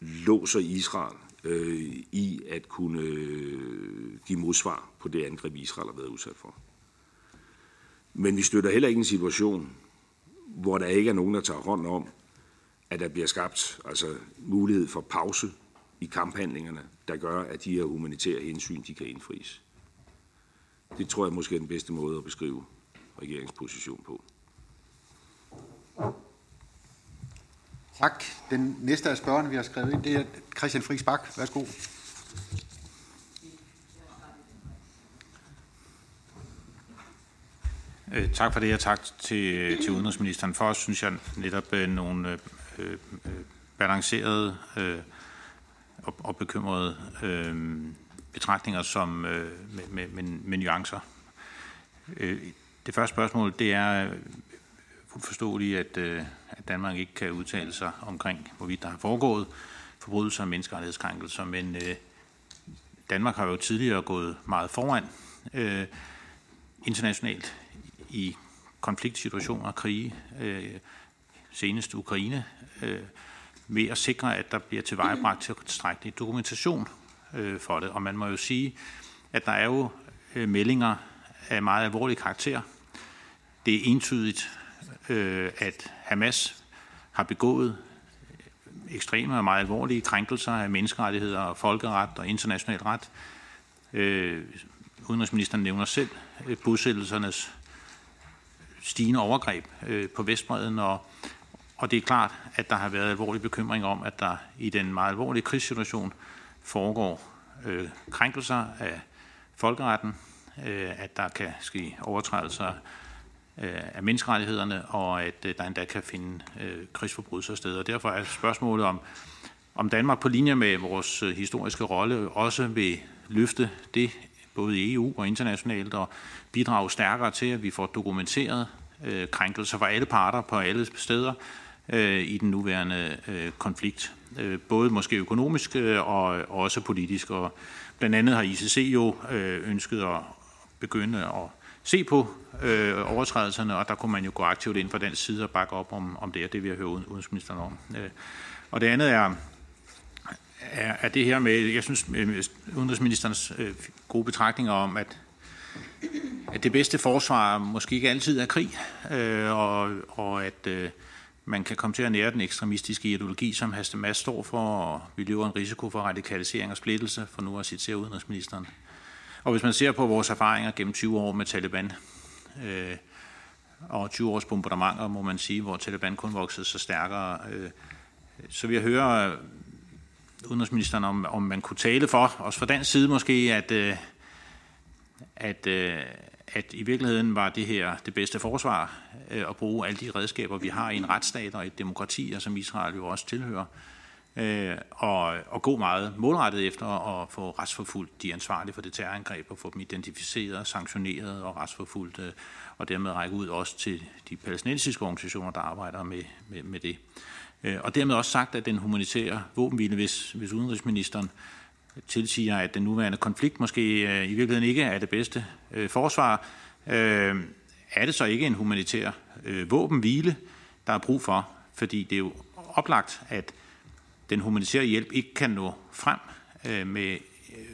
låser Israel øh, i at kunne øh, give modsvar på det angreb, Israel har været udsat for. Men vi støtter heller ikke en situation, hvor der ikke er nogen, der tager hånd om, at der bliver skabt altså, mulighed for pause i kamphandlingerne, der gør, at de her humanitære hensyn de kan indfries. Det tror jeg måske er den bedste måde at beskrive regeringens position på. Tak. Den næste af spørgerne, vi har skrevet ind, det er Christian Friis Bak. Værsgo. Øh, tak for det, og tak til, til udenrigsministeren. For os synes jeg netop øh, nogle øh, øh, balancerede øh, og, og bekymrede øh, betragtninger som, øh, med, med, med, med nuancer. Øh, det første spørgsmål, det er uforståelige, at, øh, at Danmark ikke kan udtale sig omkring, hvorvidt der har foregået forbrydelser og menneskerettighedskrænkelser, men øh, Danmark har jo tidligere gået meget foran øh, internationalt i konfliktsituationer og krige, øh, senest Ukraine, øh, med at sikre, at der bliver tilvejebragt tilstrækkelig dokumentation øh, for det. Og man må jo sige, at der er jo øh, meldinger af meget alvorlig karakter. Det er entydigt, øh, at Hamas har begået ekstreme og meget alvorlige krænkelser af menneskerettigheder og folkeret og international ret. Øh, udenrigsministeren nævner selv øh, bosættelsernes stigende overgreb øh, på Vestbreden, og, og det er klart, at der har været alvorlig bekymring om, at der i den meget alvorlige krigssituation foregår øh, krænkelser af folkeretten, øh, at der kan ske overtrædelser Øh, af menneskerettighederne, og at øh, der endda kan finde øh, krigsforbrydelser sted. Og derfor er spørgsmålet om, om Danmark på linje med vores øh, historiske rolle også vil løfte det både i EU og internationalt, og bidrage stærkere til, at vi får dokumenteret øh, krænkelser fra alle parter på alle steder øh, i den nuværende øh, konflikt. Øh, både måske økonomisk øh, og, og også politisk. Og blandt andet har ICC jo øh, ønsket at begynde at se på øh, overtrædelserne, og der kunne man jo gå aktivt ind fra den side og bakke op om, om det, og det vil jeg høre udenrigsministeren om. Øh, og det andet er, er, er det her med, jeg synes, øh, udenrigsministerens øh, gode betragtninger om, at, at det bedste forsvar måske ikke altid er krig, øh, og, og at, øh, man kan komme til at nære den ekstremistiske ideologi, som Hamas står for, og vi lever en risiko for radikalisering og splittelse, for nu at citere udenrigsministeren. Og hvis man ser på vores erfaringer gennem 20 år med Taliban, øh, og 20 års bombardementer, må man sige, hvor Taliban kun voksede så stærkere, øh, så vi hører høre øh, udenrigsministeren, om, om man kunne tale for, også fra dansk side måske, at, øh, at, øh, at i virkeligheden var det her det bedste forsvar øh, at bruge alle de redskaber, vi har i en retsstat og et demokrati, og som Israel jo også tilhører, øh, Øh, og, og gå meget målrettet efter at få retsforfulgt de ansvarlige for det terrorangreb, og få dem identificeret, sanktioneret og retsforfulgt, øh, og dermed række ud også til de palæstinensiske organisationer, der arbejder med, med, med det. Øh, og dermed også sagt, at den humanitære våbenhvile, hvis, hvis udenrigsministeren tilsiger, at den nuværende konflikt måske øh, i virkeligheden ikke er det bedste øh, forsvar, øh, er det så ikke en humanitær øh, våbenhvile, der er brug for? Fordi det er jo oplagt, at den humanitære hjælp ikke kan nå frem øh, med øh,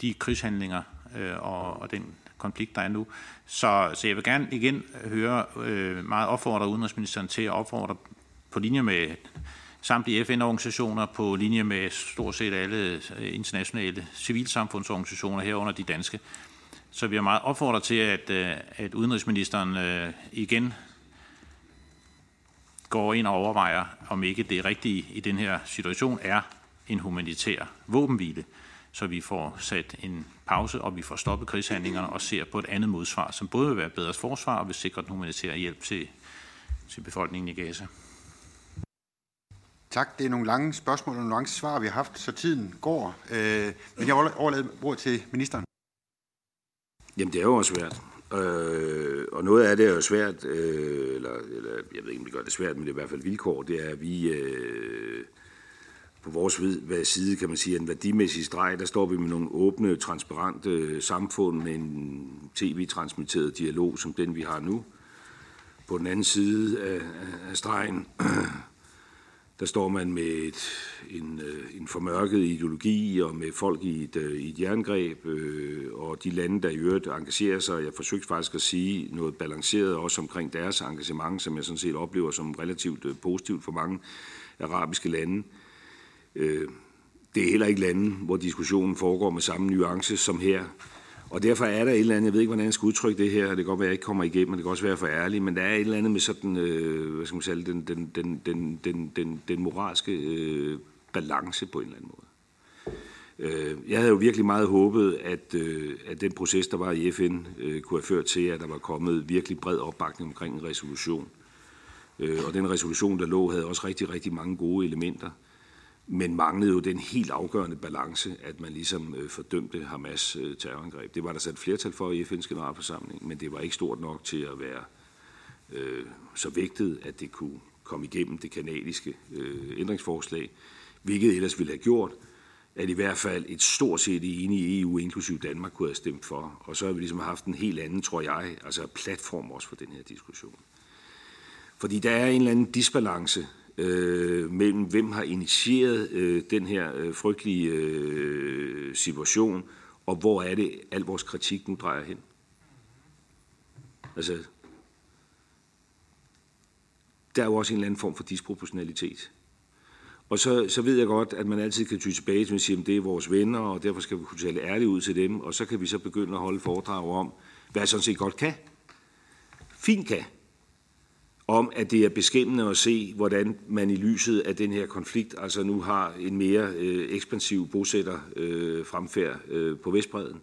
de krigshandlinger øh, og, og den konflikt, der er nu. Så, så jeg vil gerne igen høre øh, meget opfordre udenrigsministeren til at opfordre på linje med samtlige FN-organisationer, på linje med stort set alle øh, internationale civilsamfundsorganisationer herunder de danske. Så vi er meget opfordret til, at, øh, at udenrigsministeren øh, igen går ind og overvejer, om ikke det rigtige i den her situation er en humanitær våbenhvile, så vi får sat en pause, og vi får stoppet krigshandlingerne og ser på et andet modsvar, som både vil være bedre forsvar og vil sikre den humanitære hjælp til, til befolkningen i Gaza. Tak. Det er nogle lange spørgsmål og nogle lange svar, vi har haft, så tiden går. Øh, men jeg overlader ordet til ministeren. Jamen, det er jo også svært. Øh, og noget af det er jo svært, øh, eller, eller jeg ved ikke, om det gør det svært, men det er i hvert fald vilkår, det er, at vi øh, på vores side, kan man sige, en værdimæssig streg, der står vi med nogle åbne, transparente øh, samfund med en tv-transmitteret dialog, som den vi har nu. På den anden side af, af stregen, der står man med et, en, øh, en formørket ideologi og med folk i et, øh, i et jerngreb, øh, og de lande, der i øvrigt engagerer sig. Jeg forsøgte faktisk at sige noget balanceret også omkring deres engagement, som jeg sådan set oplever som relativt øh, positivt for mange arabiske lande. Øh, det er heller ikke lande, hvor diskussionen foregår med samme nuance som her. Og derfor er der et eller andet, jeg ved ikke, hvordan jeg skal udtrykke det her, det kan godt være, at jeg ikke kommer igennem, og det kan også være for ærlig, men der er et eller andet med sådan, øh, hvad skal man sige, den, den, den, den, den, den, den moralske øh, balance på en eller anden måde. Øh, jeg havde jo virkelig meget håbet, at, øh, at den proces, der var i FN, øh, kunne have ført til, at der var kommet virkelig bred opbakning omkring en resolution. Øh, og den resolution, der lå, havde også rigtig, rigtig mange gode elementer men manglede jo den helt afgørende balance, at man ligesom øh, fordømte Hamas øh, terrorangreb. Det var der sat flertal for i FN's generalforsamling, men det var ikke stort nok til at være øh, så vægtet, at det kunne komme igennem det kanadiske øh, ændringsforslag, hvilket ellers ville have gjort, at i hvert fald et stort set enige EU, inklusive Danmark, kunne have stemt for. Og så har vi ligesom haft en helt anden, tror jeg, altså platform også for den her diskussion. Fordi der er en eller anden disbalance øh, mellem hvem har initieret øh, den her øh, frygtelige øh, situation, og hvor er det, al vores kritik nu drejer hen. Altså, der er jo også en eller anden form for disproportionalitet. Og så, så ved jeg godt, at man altid kan ty tilbage til at sige, at det er vores venner, og derfor skal vi kunne tale ærligt ud til dem, og så kan vi så begynde at holde foredrag om, hvad jeg sådan set godt kan. Fint kan om, at det er beskæmmende at se, hvordan man i lyset af den her konflikt altså nu har en mere øh, ekspansiv bosætter øh, fremfærd øh, på Vestbreden.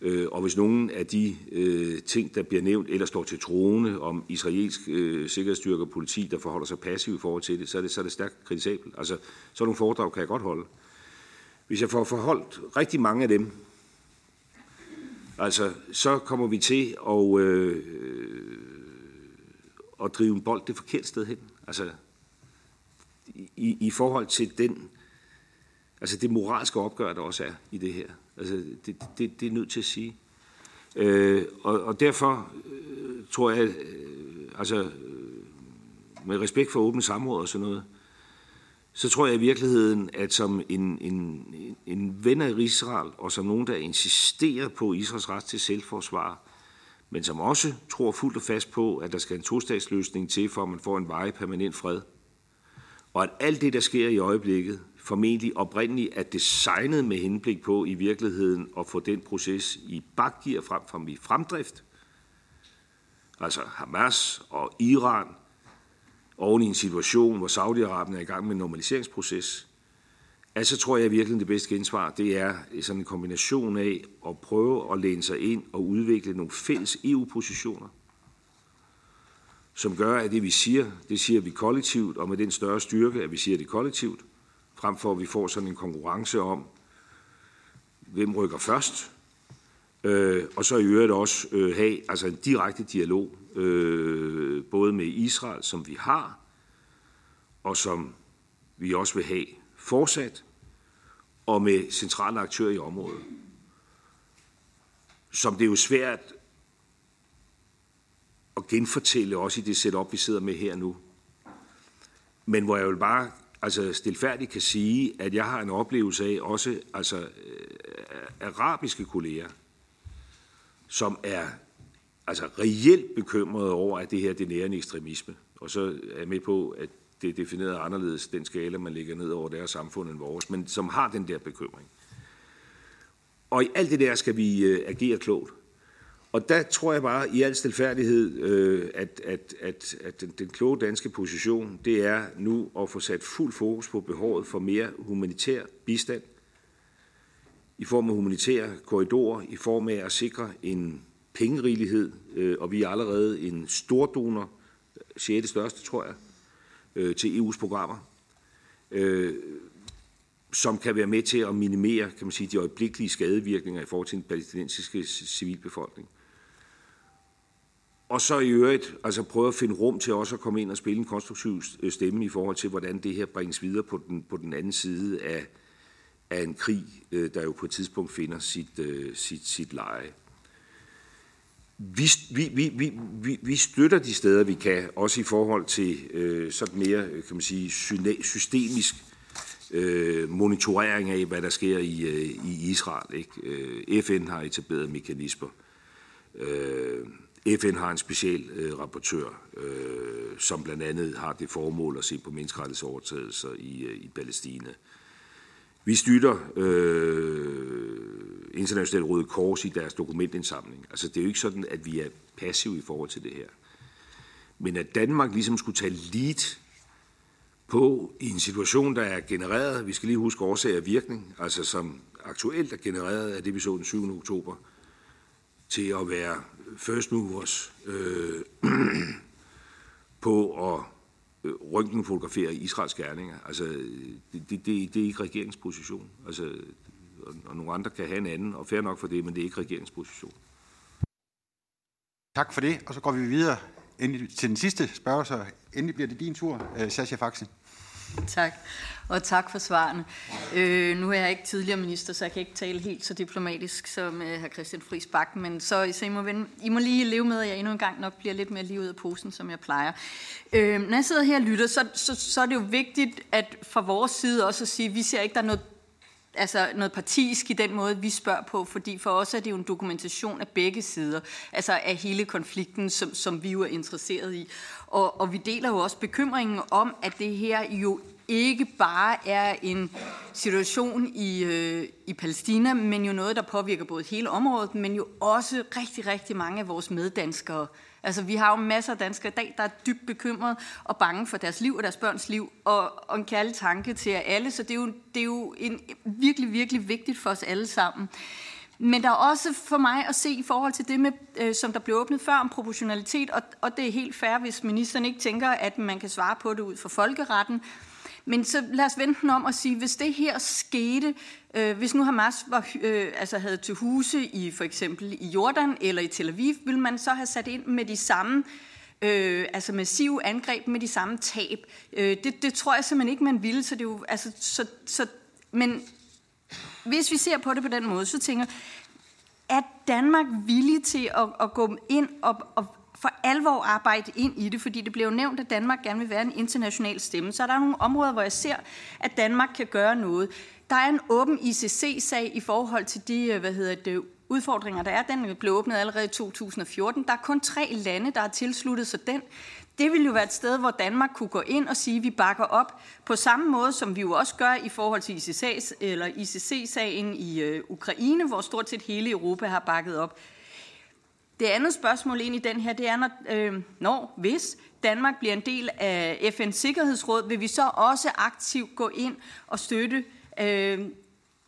Øh, og hvis nogen af de øh, ting, der bliver nævnt, eller står til troende om israelsk øh, sikkerhedsstyrke og politi, der forholder sig passiv i forhold til det, så er det, så er det stærkt kritisabelt. Altså, sådan nogle foredrag kan jeg godt holde. Hvis jeg får forholdt rigtig mange af dem, altså, så kommer vi til at... Øh, at drive en bold det forkerte sted hen. Altså, i, i forhold til den, altså det moralske opgør, der også er i det her. Altså, det, det, det er nødt til at sige. Øh, og, og derfor øh, tror jeg, øh, altså øh, med respekt for åbent samråd og sådan noget, så tror jeg i virkeligheden, at som en, en, en ven af Israel, og som nogen, der insisterer på Israels ret til selvforsvar, men som også tror fuldt og fast på, at der skal en tostatsløsning til, for at man får en veje permanent fred. Og at alt det, der sker i øjeblikket, formentlig oprindeligt er designet med henblik på i virkeligheden at få den proces i bakgear frem for i fremdrift. Altså Hamas og Iran oven i en situation, hvor Saudi-Arabien er i gang med en normaliseringsproces, altså tror jeg virkelig, det bedste gensvar, det er sådan en kombination af at prøve at læne sig ind og udvikle nogle fælles EU-positioner, som gør, at det vi siger, det siger vi kollektivt, og med den større styrke, at vi siger det kollektivt, frem for at vi får sådan en konkurrence om, hvem rykker først, øh, og så i øvrigt også øh, have altså en direkte dialog, øh, både med Israel, som vi har, og som vi også vil have fortsat, og med centrale aktører i området. Som det er jo svært at genfortælle også i det setup, vi sidder med her nu. Men hvor jeg jo bare altså stilfærdigt kan sige, at jeg har en oplevelse af også altså, øh, arabiske kolleger, som er altså reelt bekymrede over, at det her det nærende ekstremisme. Og så er jeg med på, at det er defineret anderledes, den skala, man lægger ned over deres samfund end vores, men som har den der bekymring. Og i alt det der skal vi øh, agere klogt. Og der tror jeg bare i al stilfærdighed, øh, at, at, at, at den, den kloge danske position, det er nu at få sat fuld fokus på behovet for mere humanitær bistand, i form af humanitære korridorer, i form af at sikre en pengerigelighed, øh, og vi er allerede en stor donor, 6. Øh, største, tror jeg, øh, til EU's programmer, øh, som kan være med til at minimere kan man sige, de øjeblikkelige skadevirkninger i forhold til den palæstinensiske civilbefolkning. Og så i øvrigt altså prøve at finde rum til også at komme ind og spille en konstruktiv øh, stemme i forhold til, hvordan det her bringes videre på den, på den anden side af, af en krig, øh, der jo på et tidspunkt finder sit, øh, sit, sit leje. Vi, vi, vi, vi, vi støtter de steder, vi kan, også i forhold til øh, sådan mere øh, kan man sige, systemisk øh, monitorering af, hvad der sker i, øh, i Israel. Ikke? Øh, FN har etableret mekanismer. Øh, FN har en speciel øh, rapportør, øh, som blandt andet har det formål at se på menneskerettighedsovertrædelser i, øh, i Palæstina. Vi støtter øh, Internationale Røde Kors i deres dokumentindsamling. Altså det er jo ikke sådan, at vi er passive i forhold til det her. Men at Danmark ligesom skulle tage lead på i en situation, der er genereret, vi skal lige huske årsag og virkning, altså som aktuelt er genereret af det, vi så den 7. oktober, til at være first movers øh, på at øh, røntgenfotografere Israels gerninger. Altså, det, det, det, det er ikke regeringsposition. Altså, og, og nogle andre kan have en anden, og fair nok for det, men det er ikke regeringsposition. Tak for det, og så går vi videre til den sidste spørger, så endelig bliver det din tur, Sascha Faxen. Tak, og tak for svarene. Øh, nu er jeg ikke tidligere minister, så jeg kan ikke tale helt så diplomatisk som øh, hr. Christian Friis Bak, men så, så I, må vende, I må lige leve med, at jeg endnu en gang nok bliver lidt mere lige ud af posen, som jeg plejer. Øh, når jeg sidder her og lytter, så, så, så er det jo vigtigt at fra vores side også at sige, at vi ser ikke, der er noget altså noget partisk i den måde, vi spørger på, fordi for os er det jo en dokumentation af begge sider, altså af hele konflikten, som, som vi jo er interesseret i. Og, og vi deler jo også bekymringen om, at det her jo ikke bare er en situation i, øh, i Palæstina, men jo noget, der påvirker både hele området, men jo også rigtig, rigtig mange af vores meddanskere. Altså, vi har jo masser af danskere i dag, der er dybt bekymrede og bange for deres liv og deres børns liv, og, og en kærlig tanke til jer alle, så det er jo, det er jo en, virkelig, virkelig vigtigt for os alle sammen. Men der er også for mig at se i forhold til det, med, øh, som der blev åbnet før om proportionalitet, og, og det er helt fair, hvis ministeren ikke tænker, at man kan svare på det ud fra folkeretten. Men så lad os vente den om og sige, hvis det her skete, øh, hvis nu Hamas var, øh, altså havde til huse i for eksempel i Jordan eller i Tel Aviv, ville man så have sat ind med de samme øh, altså massive angreb med de samme tab. Øh, det, det tror jeg simpelthen ikke, man ville. Så det er jo, altså, så, så, men hvis vi ser på det på den måde, så tænker jeg, er Danmark villig til at, at gå ind og, og for alvor arbejde ind i det, fordi det blev nævnt, at Danmark gerne vil være en international stemme. Så er der nogle områder, hvor jeg ser, at Danmark kan gøre noget. Der er en åben ICC-sag i forhold til de øh, hvad hedder det, udfordringer, der er. Den blev åbnet allerede i 2014. Der er kun tre lande, der har tilsluttet sig den. Det ville jo være et sted, hvor Danmark kunne gå ind og sige, at vi bakker op på samme måde, som vi jo også gør i forhold til ICC, eller ICC-sagen i øh, Ukraine, hvor stort set hele Europa har bakket op. Det andet spørgsmål ind i den her, det er, når, øh, når hvis Danmark bliver en del af FN's Sikkerhedsråd, vil vi så også aktivt gå ind og støtte øh,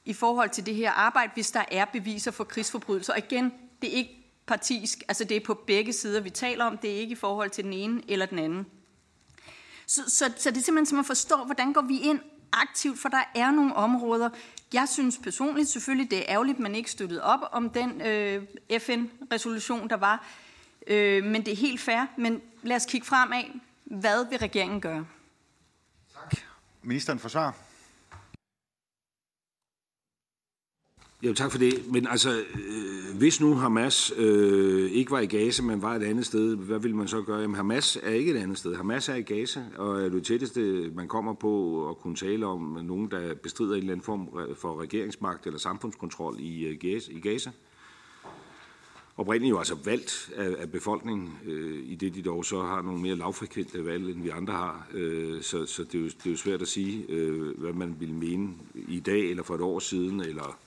i forhold til det her arbejde, hvis der er beviser for krigsforbrydelser. Og igen, det er ikke partisk, altså det er på begge sider, vi taler om, det er ikke i forhold til den ene eller den anden. Så, så, så det er simpelthen som at forstå, hvordan går vi ind aktivt, for der er nogle områder. Jeg synes personligt selvfølgelig, det er ærgerligt, at man ikke støttede op om den øh, FN-resolution, der var. Øh, men det er helt fair. Men lad os kigge fremad. Hvad vil regeringen gøre? Tak. Ministeren for svar. Ja, tak for det. Men altså, øh, hvis nu Hamas øh, ikke var i Gaza, men var et andet sted, hvad ville man så gøre? Jamen, Hamas er ikke et andet sted. Hamas er i Gaza, og er det tætteste, man kommer på at kunne tale om nogen, der bestrider en eller anden form for regeringsmagt eller samfundskontrol i, uh, Gaza, i Gaza. Oprindeligt jo altså valgt af, af befolkningen, øh, i det de dog så har nogle mere lavfrekvente valg, end vi andre har. Øh, så så det, er jo, det er jo svært at sige, øh, hvad man ville mene i dag, eller for et år siden, eller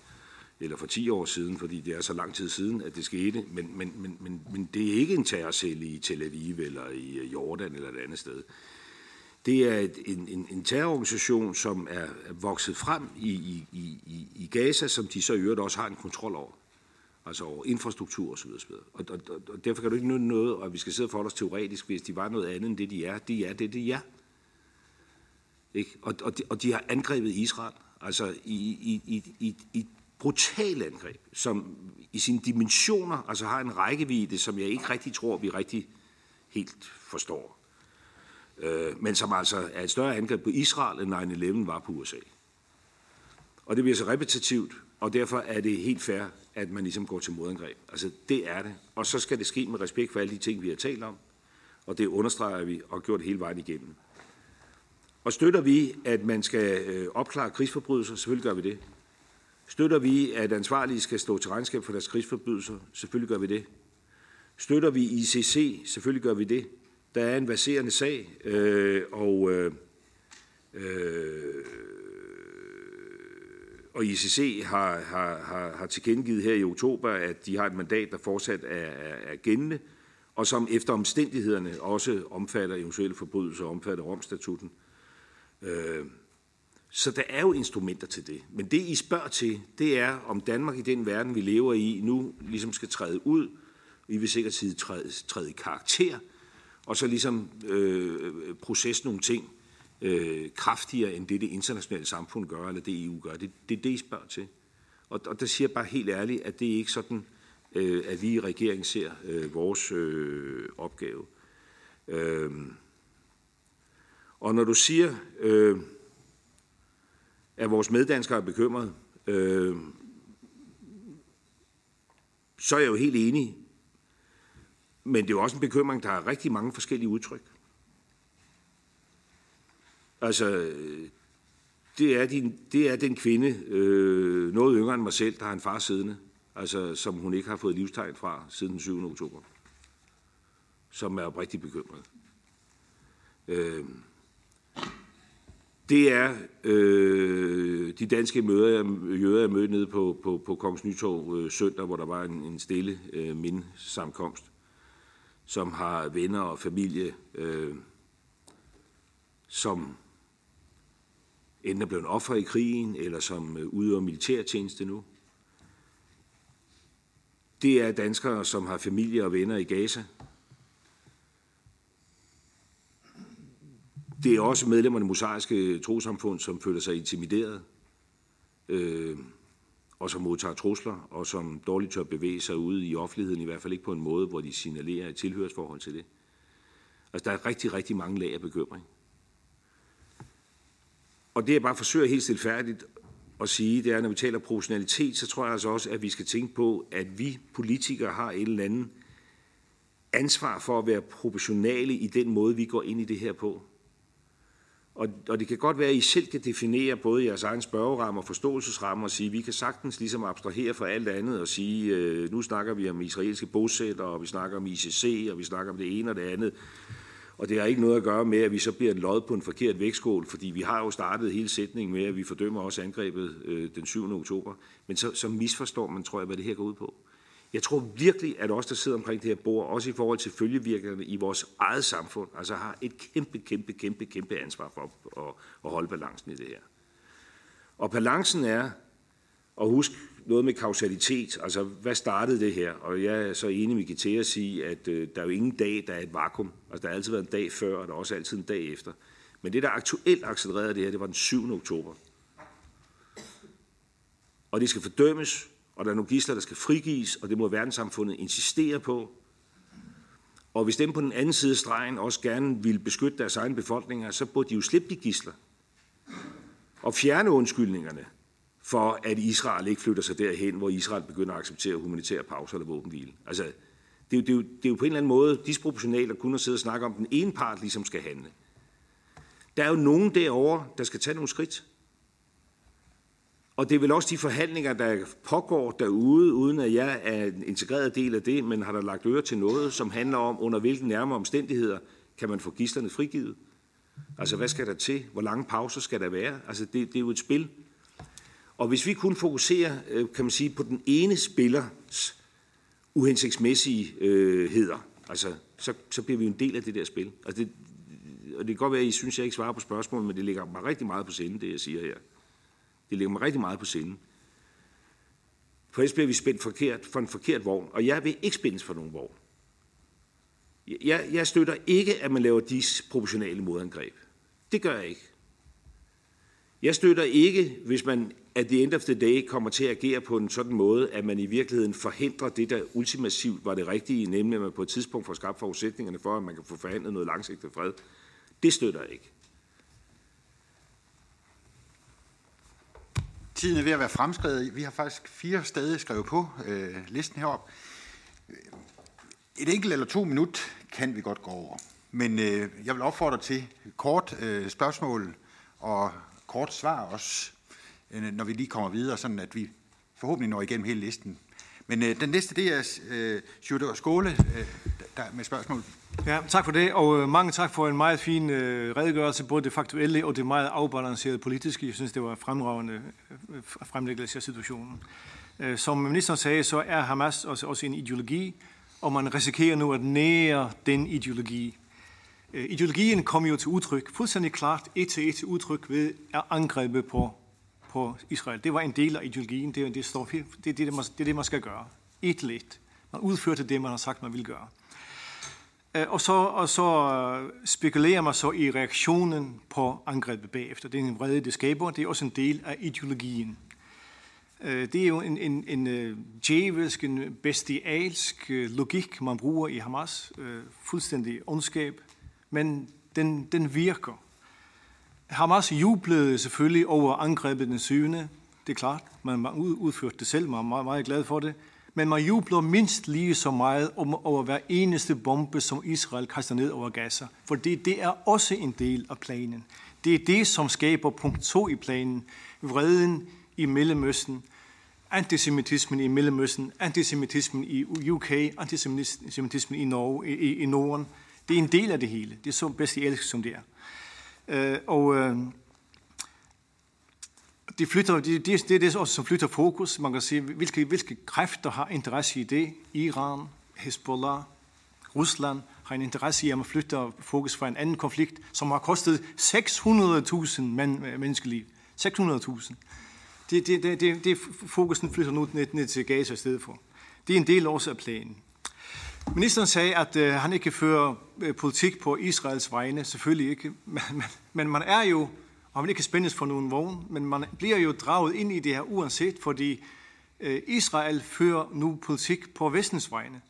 eller for 10 år siden, fordi det er så lang tid siden, at det skete. Men, men, men, men, men det er ikke en terrorcelle i Tel Aviv eller i øh, Jordan eller et andet sted. Det er et, en, en, en terrororganisation, som er vokset frem i, i, i, i Gaza, som de så i øvrigt også har en kontrol over. Altså over infrastruktur osv. Og, og, og, og derfor kan du ikke nytte noget, og vi skal sidde for os teoretisk, hvis de var noget andet end det, de er. De er det, de er. Ikke? Og, og, de, og de har angrebet Israel. Altså i, i, i, i, i brutale angreb, som i sine dimensioner altså har en rækkevidde, som jeg ikke rigtig tror, vi rigtig helt forstår. Øh, men som altså er et større angreb på Israel, end 9-11 var på USA. Og det bliver så repetitivt, og derfor er det helt fair, at man ligesom går til modangreb. Altså, det er det. Og så skal det ske med respekt for alle de ting, vi har talt om. Og det understreger vi og gjort hele vejen igennem. Og støtter vi, at man skal øh, opklare krigsforbrydelser, selvfølgelig gør vi det. Støtter vi, at ansvarlige skal stå til regnskab for deres krigsforbrydelser? Selvfølgelig gør vi det. Støtter vi ICC? Selvfølgelig gør vi det. Der er en baserende sag, øh, og, øh, øh, og ICC har, har, har, har tilkendegivet her i oktober, at de har et mandat, der fortsat er, er, er gældende, og som efter omstændighederne også omfatter eventuelle forbrydelser og omfatter Romstatutten. Øh, så der er jo instrumenter til det. Men det, I spørger til, det er, om Danmark i den verden, vi lever i, nu ligesom skal træde ud. Vi vil sikkert sige træde, træde i karakter, og så ligesom øh, proces nogle ting øh, kraftigere end det, det internationale samfund gør, eller det EU gør. Det, det er det, I spørger til. Og, og der siger jeg bare helt ærligt, at det er ikke sådan, øh, at vi i regeringen ser øh, vores øh, opgave. Øh, og når du siger... Øh, at vores meddanskere er bekymrede, øh, så er jeg jo helt enig. Men det er jo også en bekymring, der har rigtig mange forskellige udtryk. Altså, det er, din, det er den kvinde, øh, noget yngre end mig selv, der har en far siddende, altså, som hun ikke har fået livstegn fra siden den 7. oktober, som er oprigtigt bekymret. Øh, det er øh, de danske møder, jøder, jeg mødte nede på, på, på Kongens Nytorv øh, søndag, hvor der var en, en stille øh, mindesamkomst, som har venner og familie, øh, som enten er blevet offer i krigen, eller som øh, udøver militærtjeneste nu. Det er danskere, som har familie og venner i Gaza, Det er også medlemmerne af det mosaiske trosamfund, som føler sig intimideret, øh, og som modtager trusler, og som dårligt tør bevæge sig ude i offentligheden, i hvert fald ikke på en måde, hvor de signalerer et tilhørsforhold til det. Altså, der er rigtig, rigtig mange lag af bekymring. Og det, jeg bare forsøger helt stilfærdigt at sige, det er, når vi taler proportionalitet, så tror jeg altså også, at vi skal tænke på, at vi politikere har en eller anden ansvar for at være proportionale i den måde, vi går ind i det her på. Og, og det kan godt være, at I selv kan definere både jeres egen spørgeramme og forståelsesramme og sige, at vi kan sagtens ligesom abstrahere fra alt andet og sige, øh, nu snakker vi om israelske bosætter, og vi snakker om ICC, og vi snakker om det ene og det andet. Og det har ikke noget at gøre med, at vi så bliver lod på en forkert vægtskål, fordi vi har jo startet hele sætningen med, at vi fordømmer også angrebet øh, den 7. oktober. Men så, så misforstår man, tror jeg, hvad det her går ud på. Jeg tror virkelig, at os, der sidder omkring det her bord, også i forhold til følgevirkningerne i vores eget samfund, altså har et kæmpe, kæmpe, kæmpe, kæmpe ansvar for at, at holde balancen i det her. Og balancen er, og husk noget med kausalitet, altså hvad startede det her? Og jeg er så enig med Gitea at sige, at øh, der er jo ingen dag, der er et vakuum. Altså der har altid været en dag før, og der er også altid en dag efter. Men det, der aktuelt accelererede det her, det var den 7. oktober. Og det skal fordømmes, og der er nogle gisler, der skal frigives, og det må verdenssamfundet insistere på. Og hvis dem på den anden side af stregen også gerne vil beskytte deres egne befolkninger, så burde de jo slippe de gisler. Og fjerne undskyldningerne for, at Israel ikke flytter sig derhen, hvor Israel begynder at acceptere humanitære pauser eller våbenhvile. Altså, det er, jo, det, er jo, det er jo på en eller anden måde disproportionalt at kunne sidde og snakke om, at den ene part ligesom skal handle. Der er jo nogen derovre, der skal tage nogle skridt. Og det er vel også de forhandlinger, der pågår derude, uden at jeg er en integreret del af det, men har der lagt øre til noget, som handler om, under hvilke nærmere omstændigheder kan man få gisterne frigivet. Altså, hvad skal der til? Hvor lange pauser skal der være? Altså, det, det er jo et spil. Og hvis vi kun fokuserer, øh, kan man sige, på den ene spillers uhensigtsmæssige altså, så, så bliver vi en del af det der spil. Altså, det, og det kan godt være, at I synes, at jeg ikke svarer på spørgsmålet, men det ligger mig rigtig meget på sinde, det jeg siger her. Det ligger mig rigtig meget på sinde. For ellers bliver vi spændt forkert, for en forkert vogn, og jeg vil ikke spændes for nogen vogn. Jeg, jeg støtter ikke, at man laver disproportionale modangreb. Det gør jeg ikke. Jeg støtter ikke, hvis man at the end of the day kommer til at agere på en sådan måde, at man i virkeligheden forhindrer det, der ultimativt var det rigtige, nemlig at man på et tidspunkt får skabt forudsætningerne for, at man kan få forhandlet noget langsigtet fred. Det støtter jeg ikke. Tiden er ved at være fremskrevet. Vi har faktisk fire steder skrevet på øh, listen herop. Et enkelt eller to minut kan vi godt gå over. Men øh, jeg vil opfordre til kort øh, spørgsmål og kort svar også, øh, når vi lige kommer videre, sådan at vi forhåbentlig når igennem hele listen. Men øh, den næste, det er øh, Sjødør Skåle øh, der, med spørgsmål. Ja, tak for det, og øh, mange tak for en meget fin øh, redegørelse, både det faktuelle og det meget afbalancerede politiske. Jeg synes, det var fremragende øh, fremlæggelse af situationen. Øh, som ministeren sagde, så er Hamas også, også en ideologi, og man risikerer nu at nære den ideologi. Øh, ideologien kom jo til udtryk, fuldstændig klart, et til et udtryk ved angrebet på, på Israel. Det var en del af ideologien, det, det, står, det, det, det, det, er det man skal gøre. Et til et. Man udførte det, man har sagt, man vil gøre. Øh, og så, og så øh, spekulerer man så i reaktionen på angrebet bagefter. Det er en vrede, det skaber. Det er også en del af ideologien. Øh, det er jo en, en, en djævelsk, en bestialsk logik, man bruger i Hamas. Fuldstændig ondskab. Men den, den virker. Hamas jublede selvfølgelig over angrebet den 7. Det er klart, man udførte det selv, man er meget, meget glad for det men man jubler mindst lige så meget over hver eneste bombe, som Israel kaster ned over Gaza. For det, det er også en del af planen. Det er det, som skaber punkt 2 i planen. Vreden i Mellemøsten, antisemitismen i Mellemøsten, antisemitismen i UK, antisemitismen i, Norge, i, i Norden. Det er en del af det hele. Det er så bestialsk, som det er. Øh, og uh, de flytter, de, de, det er det også, som flytter fokus. Man kan sige, hvilke, hvilke kræfter har interesse i det? Iran, Hezbollah, Rusland har en interesse i, at man flytter fokus fra en anden konflikt, som har kostet 600.000 men, øh, menneskeliv. 600.000. Det, det, det, det, det fokusen flytter nu ned, ned til Gaza i stedet for. Det er en del også af planen. Ministeren sagde, at øh, han ikke fører øh, politik på Israels vegne. Selvfølgelig ikke. Men, men, men man er jo og man ikke spændes for nogen vogn, men man bliver jo draget ind i det her uanset, fordi øh, Israel fører nu politik på vestens vegne.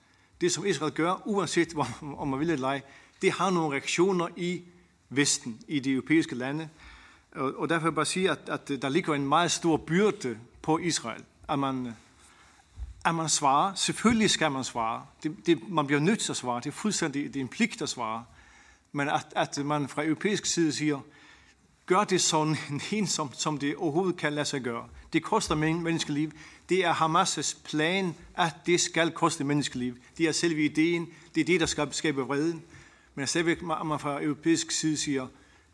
Det, som Israel gør, uanset om man vil eller ej, det har nogle reaktioner i Vesten, i de europæiske lande. Og, og derfor vil jeg bare sige, at, at der ligger en meget stor byrde på Israel, at man, at man svarer. Selvfølgelig skal man svare. Det, det, man bliver nødt til at svare. Det er fuldstændig det er en pligt at svare. Men at, at man fra europæisk side siger, gør det så ensomt, som det overhovedet kan lade sig gøre. Det koster menneskeliv. Det er Hamas' plan, at det skal koste menneskeliv. Det er selve ideen. Det er det, der skal skabe vreden. Men stadigvæk, man fra europæisk side siger,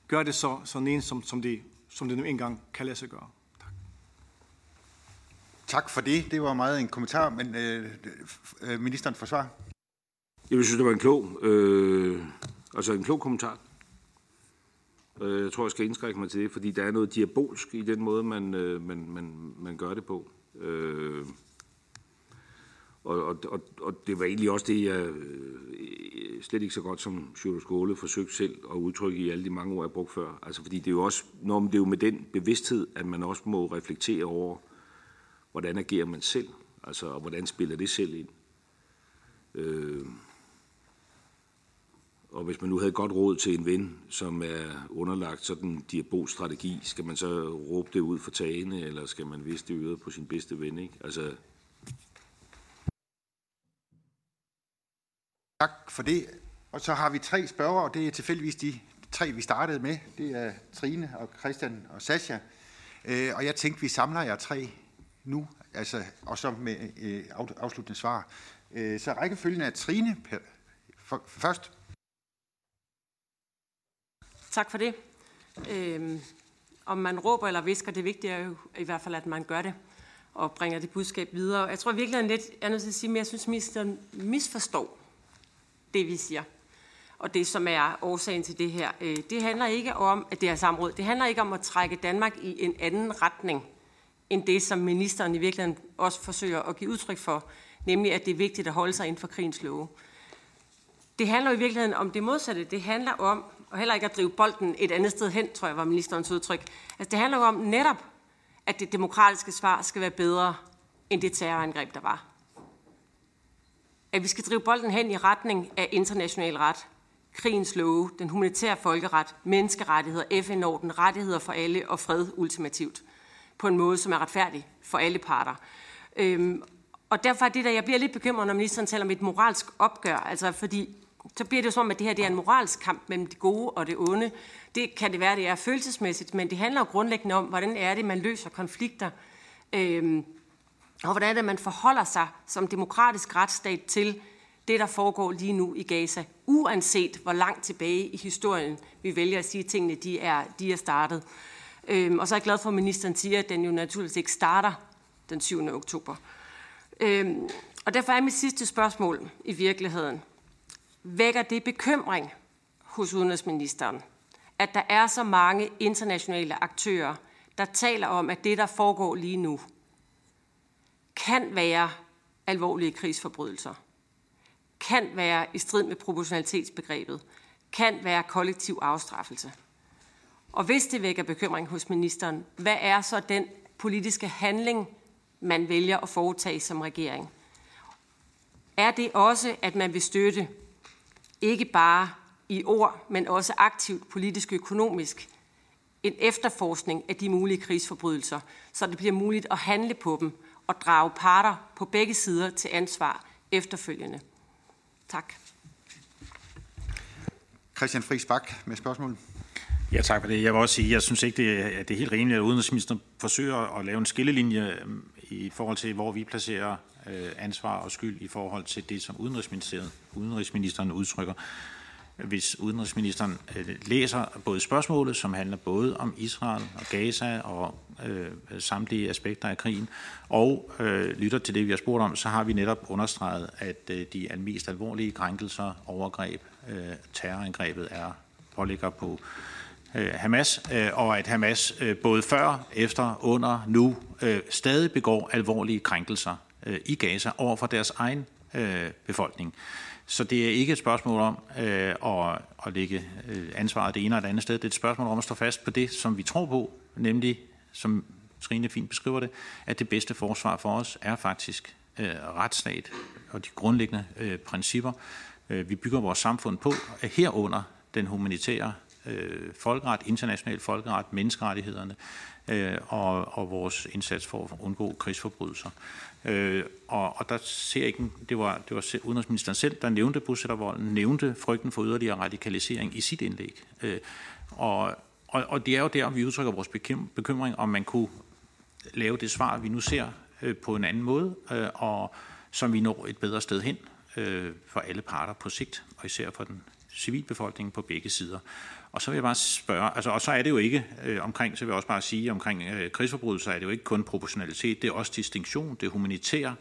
gør det så, så ensomt, som det, som det nu engang kan lade sig gøre. Tak. For det. Det var meget en kommentar, men øh, øh, øh ministeren forsvar. Jeg synes, det var en klog, øh, altså en klog kommentar. Øh, jeg tror, jeg skal indskrække mig til det, fordi der er noget diabolsk i den måde, man, øh, man, man, man gør det på. Øh, og, og, og, og det var egentlig også det, jeg øh, slet ikke så godt som Sjøle Skåle forsøgte selv at udtrykke i alle de mange ord, jeg brugte før. Altså fordi det er jo også, når det er jo med den bevidsthed, at man også må reflektere over, hvordan agerer man selv, altså og hvordan spiller det selv ind. Øh, og hvis man nu havde godt råd til en ven, som er underlagt sådan en diabolsk strategi, skal man så råbe det ud for tagene, eller skal man vise det øret på sin bedste ven? Ikke? Altså, Tak for det. Og så har vi tre spørgere, og det er tilfældigvis de tre, vi startede med. Det er Trine og Christian og Sascha. Øh, og jeg tænkte, vi samler jer tre nu, altså, og så med øh, afsluttende svar. Øh, så rækkefølgen er Trine først. Tak for det. Øh, om man råber eller visker, det vigtige er jo i hvert fald, at man gør det og bringer det budskab videre. Jeg tror virkelig, lidt, jeg er nødt til at sige, men jeg synes, ministeren misforstår det, vi siger. Og det, som er årsagen til det her. Øh, det handler ikke om, at det er samråd. Det handler ikke om at trække Danmark i en anden retning, end det, som ministeren i virkeligheden også forsøger at give udtryk for, nemlig at det er vigtigt at holde sig inden for krigens love. Det handler i virkeligheden om det modsatte. Det handler om, og heller ikke at drive bolden et andet sted hen, tror jeg var ministerens udtryk. Altså, det handler om netop, at det demokratiske svar skal være bedre end det terrorangreb, der var. At vi skal drive bolden hen i retning af international ret, krigens love, den humanitære folkeret, menneskerettigheder, FN-orden, rettigheder for alle og fred ultimativt. På en måde, som er retfærdig for alle parter. Øhm, og derfor er det der, jeg bliver lidt bekymret, når ministeren taler om et moralsk opgør. Altså fordi så bliver det jo som om, at det her det er en moralsk kamp mellem det gode og det onde. Det kan det være, det er følelsesmæssigt, men det handler jo grundlæggende om, hvordan er det, man løser konflikter. Øhm, og hvordan er det, man forholder sig som demokratisk retsstat til det, der foregår lige nu i Gaza, uanset hvor langt tilbage i historien vi vælger at sige, at tingene de er, de er startet. Øhm, og så er jeg glad for, at ministeren siger, at den jo naturligvis ikke starter den 7. oktober. Øhm, og derfor er mit sidste spørgsmål i virkeligheden, vækker det bekymring hos udenrigsministeren, at der er så mange internationale aktører, der taler om, at det, der foregår lige nu, kan være alvorlige krigsforbrydelser, kan være i strid med proportionalitetsbegrebet, kan være kollektiv afstraffelse. Og hvis det vækker bekymring hos ministeren, hvad er så den politiske handling, man vælger at foretage som regering? Er det også, at man vil støtte ikke bare i ord, men også aktivt politisk økonomisk, en efterforskning af de mulige krigsforbrydelser, så det bliver muligt at handle på dem og drage parter på begge sider til ansvar efterfølgende. Tak. Christian Friis Bak med spørgsmål. Ja, tak for det. Jeg vil også sige, jeg synes ikke, det er, det er helt rimeligt, at udenrigsministeren forsøger at lave en skillelinje mm, i forhold til, hvor vi placerer øh, ansvar og skyld i forhold til det, som udenrigsministeren, udenrigsministeren udtrykker. Hvis udenrigsministeren øh, læser både spørgsmålet, som handler både om Israel og Gaza og øh, samtlige aspekter af krigen, og øh, lytter til det, vi har spurgt om, så har vi netop understreget, at øh, de mest alvorlige krænkelser, overgreb, øh, terrorangrebet er påligger på øh, Øh, Hamas, øh, og at Hamas øh, både før, efter, under, nu stadig begår alvorlige krænkelser i Gaza over for deres egen befolkning. Så det er ikke et spørgsmål om øh, at, at lægge ansvaret det ene eller det andet sted. Det er et spørgsmål om at stå fast på det, som vi tror på, nemlig, som Trine fint beskriver det, at det bedste forsvar for os er faktisk øh, retsstat og de grundlæggende øh, principper. Øh, vi bygger vores samfund på, herunder den humanitære øh, folkeret, international folkeret, menneskerettighederne øh, og, og vores indsats for at undgå krigsforbrydelser. Øh, og, og der ser jeg ikke, det var, det var udenrigsministeren selv, der nævnte bosættervolden, nævnte frygten for yderligere radikalisering i sit indlæg. Øh, og og, og det er jo der, vi udtrykker vores bekymring, om man kunne lave det svar, vi nu ser øh, på en anden måde, øh, og som vi når et bedre sted hen øh, for alle parter på sigt, og især for den civilbefolkning på begge sider. Og så vil jeg bare spørge, altså, og så er det jo ikke øh, omkring, så vil jeg også bare sige, omkring øh, krigsforbrydelser er det jo ikke kun proportionalitet, det er også distinktion, det er humanitær,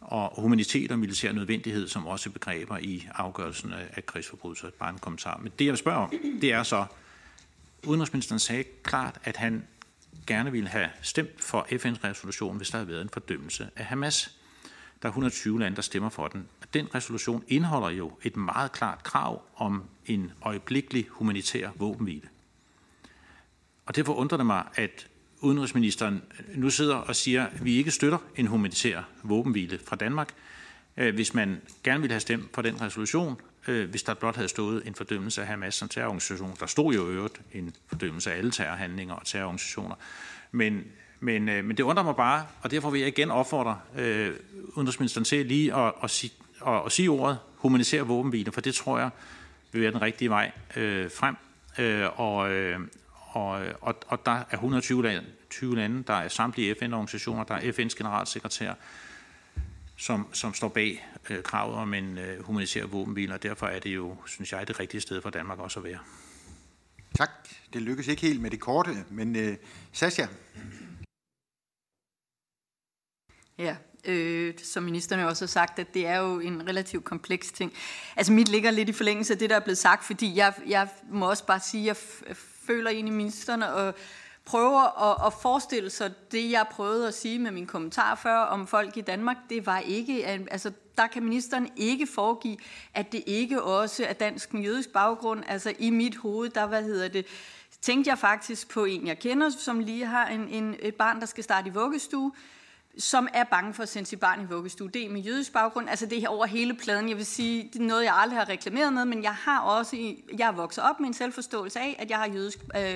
og humanitet og militær nødvendighed, som også begreber i afgørelsen af, af krigsforbrydelser. Bare en kommentar. Men det, jeg vil spørge om, det er så, udenrigsministeren sagde klart, at han gerne ville have stemt for FN's resolution, hvis der havde været en fordømmelse af Hamas. Der er 120 lande, der stemmer for den. Den resolution indeholder jo et meget klart krav om en øjeblikkelig humanitær våbenhvile. Og derfor undrer det mig, at udenrigsministeren nu sidder og siger, at vi ikke støtter en humanitær våbenhvile fra Danmark, øh, hvis man gerne ville have stemt for den resolution, øh, hvis der blot havde stået en fordømmelse af Hamas som terrororganisation. Der stod jo øvrigt en fordømmelse af alle terrorhandlinger og terrororganisationer. Men, men, øh, men det undrer mig bare, og derfor vil jeg igen opfordre øh, udenrigsministeren til lige at, at, sige, at, at sige ordet humanisere våbenhvile, for det tror jeg vil være den rigtige vej øh, frem. Øh, og, øh, og, øh, og, og der er 120 lande, 20 lande, der er samtlige FN-organisationer, der er FN's generalsekretær, som, som står bag øh, kravet om en øh, humanitær våbenhvile, og derfor er det jo, synes jeg, det rigtige sted for Danmark også at være. Tak. Det lykkes ikke helt med det korte, men øh, Sascha? Ja, øh, som ministeren også har sagt, at det er jo en relativt kompleks ting. Altså mit ligger lidt i forlængelse af det, der er blevet sagt, fordi jeg, jeg må også bare sige, at jeg føler ind i ministeren og prøver at, at forestille sig det, jeg prøvede at sige med min kommentar før om folk i Danmark, det var ikke, altså der kan ministeren ikke foregive, at det ikke også er dansk med jødisk baggrund. Altså i mit hoved, der, hvad hedder det, tænkte jeg faktisk på en, jeg kender, som lige har en, en, et barn, der skal starte i vuggestue, som er bange for at sende sit barn i vuggestue. Det er med jødisk baggrund, altså det er over hele pladen. Jeg vil sige, det er noget, jeg aldrig har reklameret med, men jeg har også, jeg er vokset op med en selvforståelse af, at jeg har jødisk øh,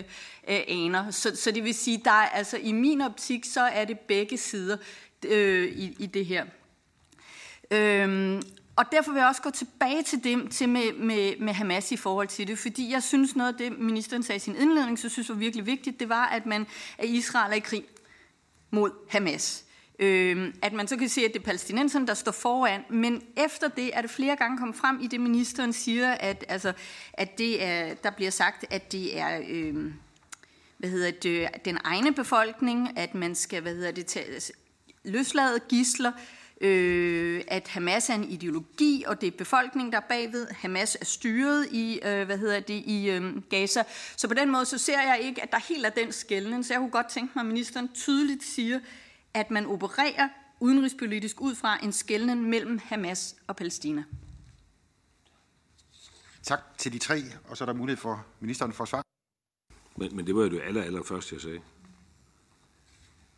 øh, aner. Så, så det vil sige, der er, altså i min optik, så er det begge sider øh, i, i det her. Øhm, og derfor vil jeg også gå tilbage til det til med, med, med Hamas i forhold til det, fordi jeg synes noget af det, ministeren sagde i sin indledning, så synes var virkelig vigtigt, det var, at man at Israel er i krig mod Hamas. Øh, at man så kan se, at det er palæstinenserne, der står foran, men efter det er det flere gange kommet frem i det, ministeren siger, at, altså, at det er, der bliver sagt, at det er... Øh, hvad hedder det, øh, den egne befolkning, at man skal hvad hedder det, tage, løslade gisler, øh, at Hamas er en ideologi, og det er befolkningen, der er bagved. Hamas er styret i, øh, hvad hedder det, i øh, Gaza. Så på den måde, så ser jeg ikke, at der helt er den skældning. Så jeg kunne godt tænke mig, at ministeren tydeligt siger, at man opererer udenrigspolitisk ud fra en skældning mellem Hamas og Palæstina. Tak til de tre, og så er der mulighed for ministeren for svar. Men, men det var jo det aller, aller første, jeg sagde.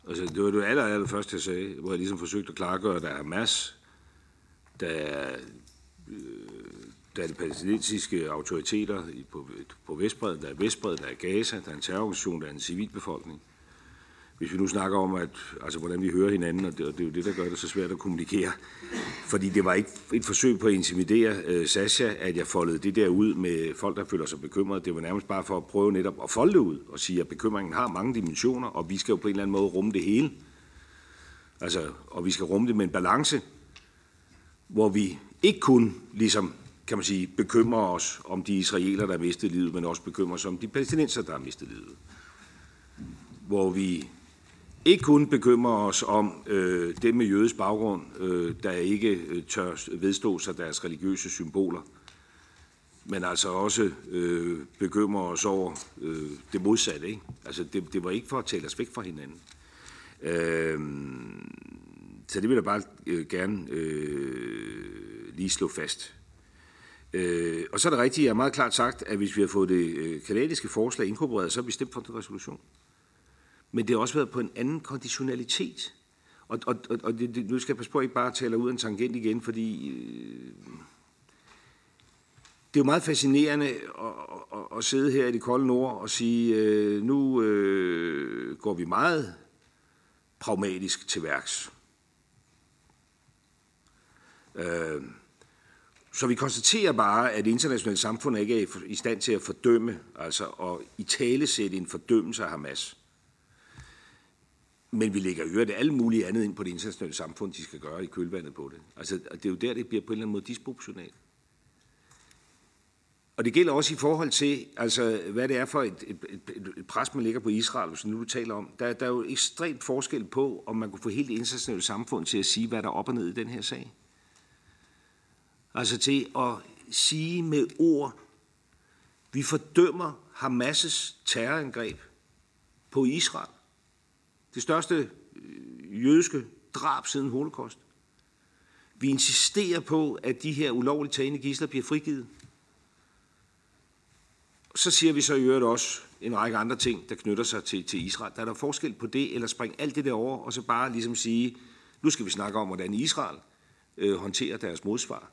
Altså, det var det aller, aller første, jeg sagde, hvor jeg ligesom forsøgte at klargøre, at der er Hamas, der er, øh, der er de palæstinensiske autoriteter på, på Vestbredden, der er Vestbredden, der er Gaza, der er en terrororganisation, der er en civilbefolkning hvis vi nu snakker om, at, altså, hvordan vi hører hinanden, og det, og det er jo det, der gør det så svært at kommunikere. Fordi det var ikke et forsøg på at intimidere øh, Sasha, at jeg foldede det der ud med folk, der føler sig bekymrede. Det var nærmest bare for at prøve netop at folde det ud og sige, at bekymringen har mange dimensioner, og vi skal jo på en eller anden måde rumme det hele. Altså, og vi skal rumme det med en balance, hvor vi ikke kun ligesom kan man sige, bekymrer os om de israeler, der har mistet livet, men også bekymrer os om de palæstinenser, der har mistet livet. Hvor vi ikke kun bekymrer os om øh, dem med jødisk baggrund, øh, der ikke øh, tør vedstå sig deres religiøse symboler, men altså også øh, bekymrer os over øh, det modsatte. Ikke? Altså det, det var ikke for at tale os væk fra hinanden. Øh, så det vil jeg bare øh, gerne øh, lige slå fast. Øh, og så er det rigtigt, jeg har meget klart sagt, at hvis vi har fået det øh, kanadiske forslag inkorporeret, så er vi stemt for den resolution men det har også været på en anden konditionalitet. Og, og, og, og det, det, nu skal jeg passe på, at ikke bare taler ud af en tangent igen, fordi øh, det er jo meget fascinerende at, at, at sidde her i det kolde nord og sige, øh, nu øh, går vi meget pragmatisk til værks. Øh, Så vi konstaterer bare, at det internationale samfund ikke er i stand til at fordømme, altså at i tale sætte en fordømmelse af Hamas. Men vi lægger øvrigt alt muligt andet ind på det internationale samfund, de skal gøre i kølvandet på det. Altså, det er jo der, det bliver på en eller anden måde disproportionalt. Og det gælder også i forhold til, altså, hvad det er for et, et, et, et pres, man lægger på Israel, hvis nu du taler om. Der, der er jo ekstremt forskel på, om man kunne få helt det internationale samfund til at sige, hvad der er op og ned i den her sag. Altså til at sige med ord, vi fordømmer Hamas' terrorangreb på Israel. Det største øh, jødiske drab siden holocaust. Vi insisterer på, at de her ulovligt tagende gisler bliver frigivet. Så siger vi så i øvrigt også en række andre ting, der knytter sig til, til Israel. Der er der forskel på det, eller spring alt det der over, og så bare ligesom sige, nu skal vi snakke om, hvordan Israel øh, håndterer deres modsvar.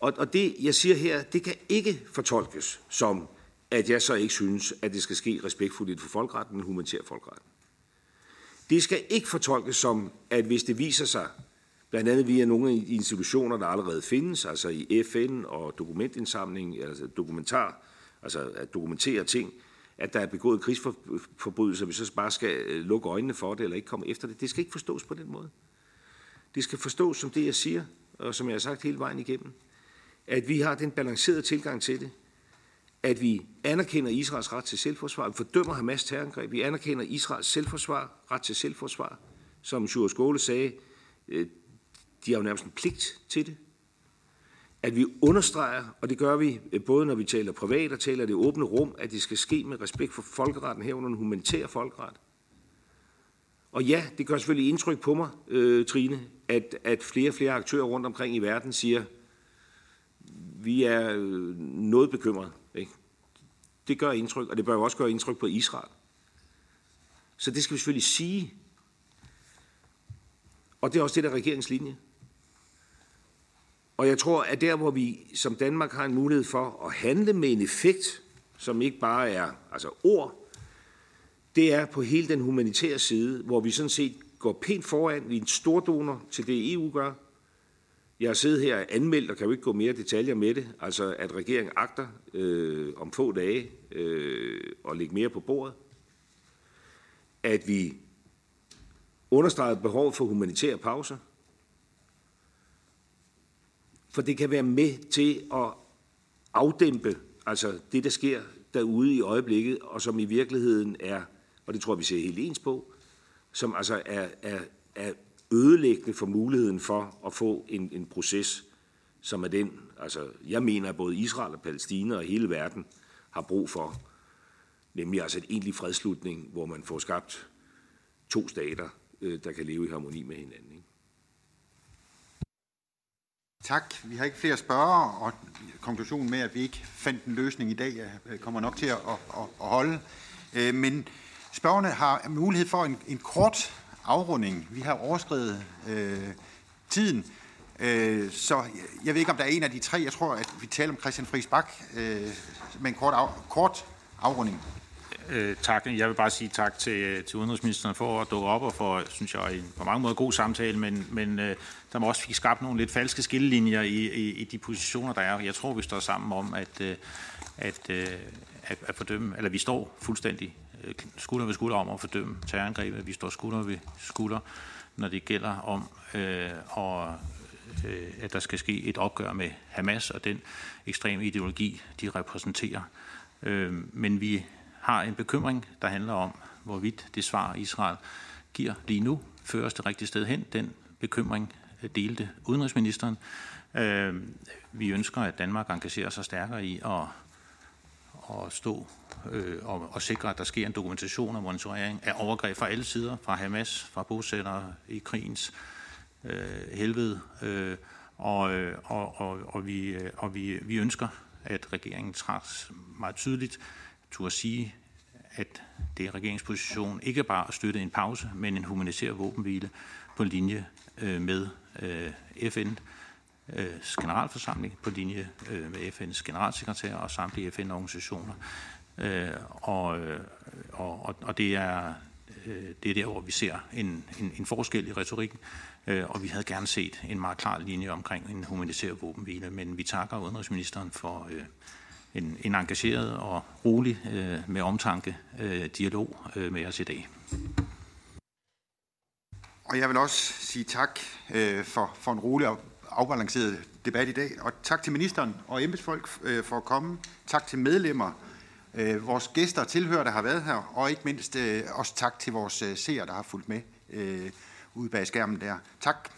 Og, og det, jeg siger her, det kan ikke fortolkes som, at jeg så ikke synes, at det skal ske respektfuldt for folkeretten, humanitær folkeretten. Det skal ikke fortolkes som, at hvis det viser sig, blandt andet via nogle af de institutioner, der allerede findes, altså i FN og dokumentindsamling, altså dokumentar, altså at dokumentere ting, at der er begået krigsforbrydelser, vi så bare skal øh, lukke øjnene for det, eller ikke komme efter det. Det skal ikke forstås på den måde. Det skal forstås som det, jeg siger, og som jeg har sagt hele vejen igennem at vi har den balancerede tilgang til det, at vi anerkender Israels ret til selvforsvar, vi fordømmer Hamas terrorangreb, vi anerkender Israels selvforsvar, ret til selvforsvar, som Sjur Skåle sagde, øh, de har jo nærmest en pligt til det. At vi understreger, og det gør vi øh, både når vi taler privat og taler det åbne rum, at det skal ske med respekt for folkeretten herunder den humanitære folkeret. Og ja, det gør selvfølgelig indtryk på mig, øh, Trine, at, at flere og flere aktører rundt omkring i verden siger, vi er øh, noget bekymrede. Det gør indtryk, og det bør jo også gøre indtryk på Israel. Så det skal vi selvfølgelig sige. Og det er også det, der er regeringens linje. Og jeg tror, at der, hvor vi som Danmark har en mulighed for at handle med en effekt, som ikke bare er altså ord, det er på hele den humanitære side, hvor vi sådan set går pænt foran. Vi er en stor donor til det, EU gør. Jeg har siddet her anmeldt, og kan jo ikke gå mere detaljer med det, altså at regeringen agter øh, om få dage øh, at lægge mere på bordet. At vi understreger behovet for humanitære pauser. For det kan være med til at afdæmpe altså det, der sker derude i øjeblikket, og som i virkeligheden er, og det tror vi ser helt ens på, som altså er, er, er ødelæggende for muligheden for at få en, en proces, som er den, altså jeg mener, at både Israel og Palæstina og hele verden har brug for, nemlig altså en egentlig fredslutning, hvor man får skabt to stater, øh, der kan leve i harmoni med hinanden. Ikke? Tak. Vi har ikke flere spørgere, og konklusionen med, at vi ikke fandt en løsning i dag, kommer nok til at, at, at holde. Øh, men spørgerne har mulighed for en, en kort afrunding. Vi har overskrevet øh, tiden, øh, så jeg ved ikke, om der er en af de tre. Jeg tror, at vi taler om Christian Friis Bak øh, med en kort, af, kort afrunding. Øh, tak. Jeg vil bare sige tak til, øh, til udenrigsministeren for at dukke op og for, synes jeg, en på mange måder god samtale, men, men øh, der må også fik skabt nogle lidt falske skillelinjer i, i, i de positioner, der er. Jeg tror, vi står sammen om at, øh, at, øh, at, at fordømme, eller vi står fuldstændig skulder ved skulder om at fordømme terrorangrebet. Vi står skulder ved skulder, når det gælder om, øh, og, øh, at der skal ske et opgør med Hamas og den ekstreme ideologi, de repræsenterer. Øh, men vi har en bekymring, der handler om, hvorvidt det svar, Israel giver lige nu, fører os det rigtige sted hen. Den bekymring delte udenrigsministeren. Øh, vi ønsker, at Danmark engagerer sig stærkere i at, at stå øh, og, og sikre, at der sker en dokumentation og monitorering af overgreb fra alle sider, fra Hamas, fra bosættere i krigens øh, helvede. Øh, og, øh, og, og, og, vi, øh, og vi, vi ønsker, at regeringen træs meget tydeligt til at sige, at det er regeringsposition ikke bare at støtte en pause, men en humanitær våbenhvile på linje øh, med øh, FN, Øh, generalforsamling på linje øh, med FN's generalsekretær og samtlige FN-organisationer. Øh, og, og, og det er det er der, hvor vi ser en, en, en forskel i retorikken, og vi havde gerne set en meget klar linje omkring en humanitær våbenhvile, men vi takker udenrigsministeren for en, en engageret og rolig med omtanke dialog med os i dag. Og jeg vil også sige tak øh, for, for en rolig og afbalanceret debat i dag. Og tak til ministeren og embedsfolk øh, for at komme. Tak til medlemmer, øh, vores gæster og tilhører, der har været her. Og ikke mindst øh, også tak til vores øh, seere, der har fulgt med øh, ude bag skærmen der. Tak.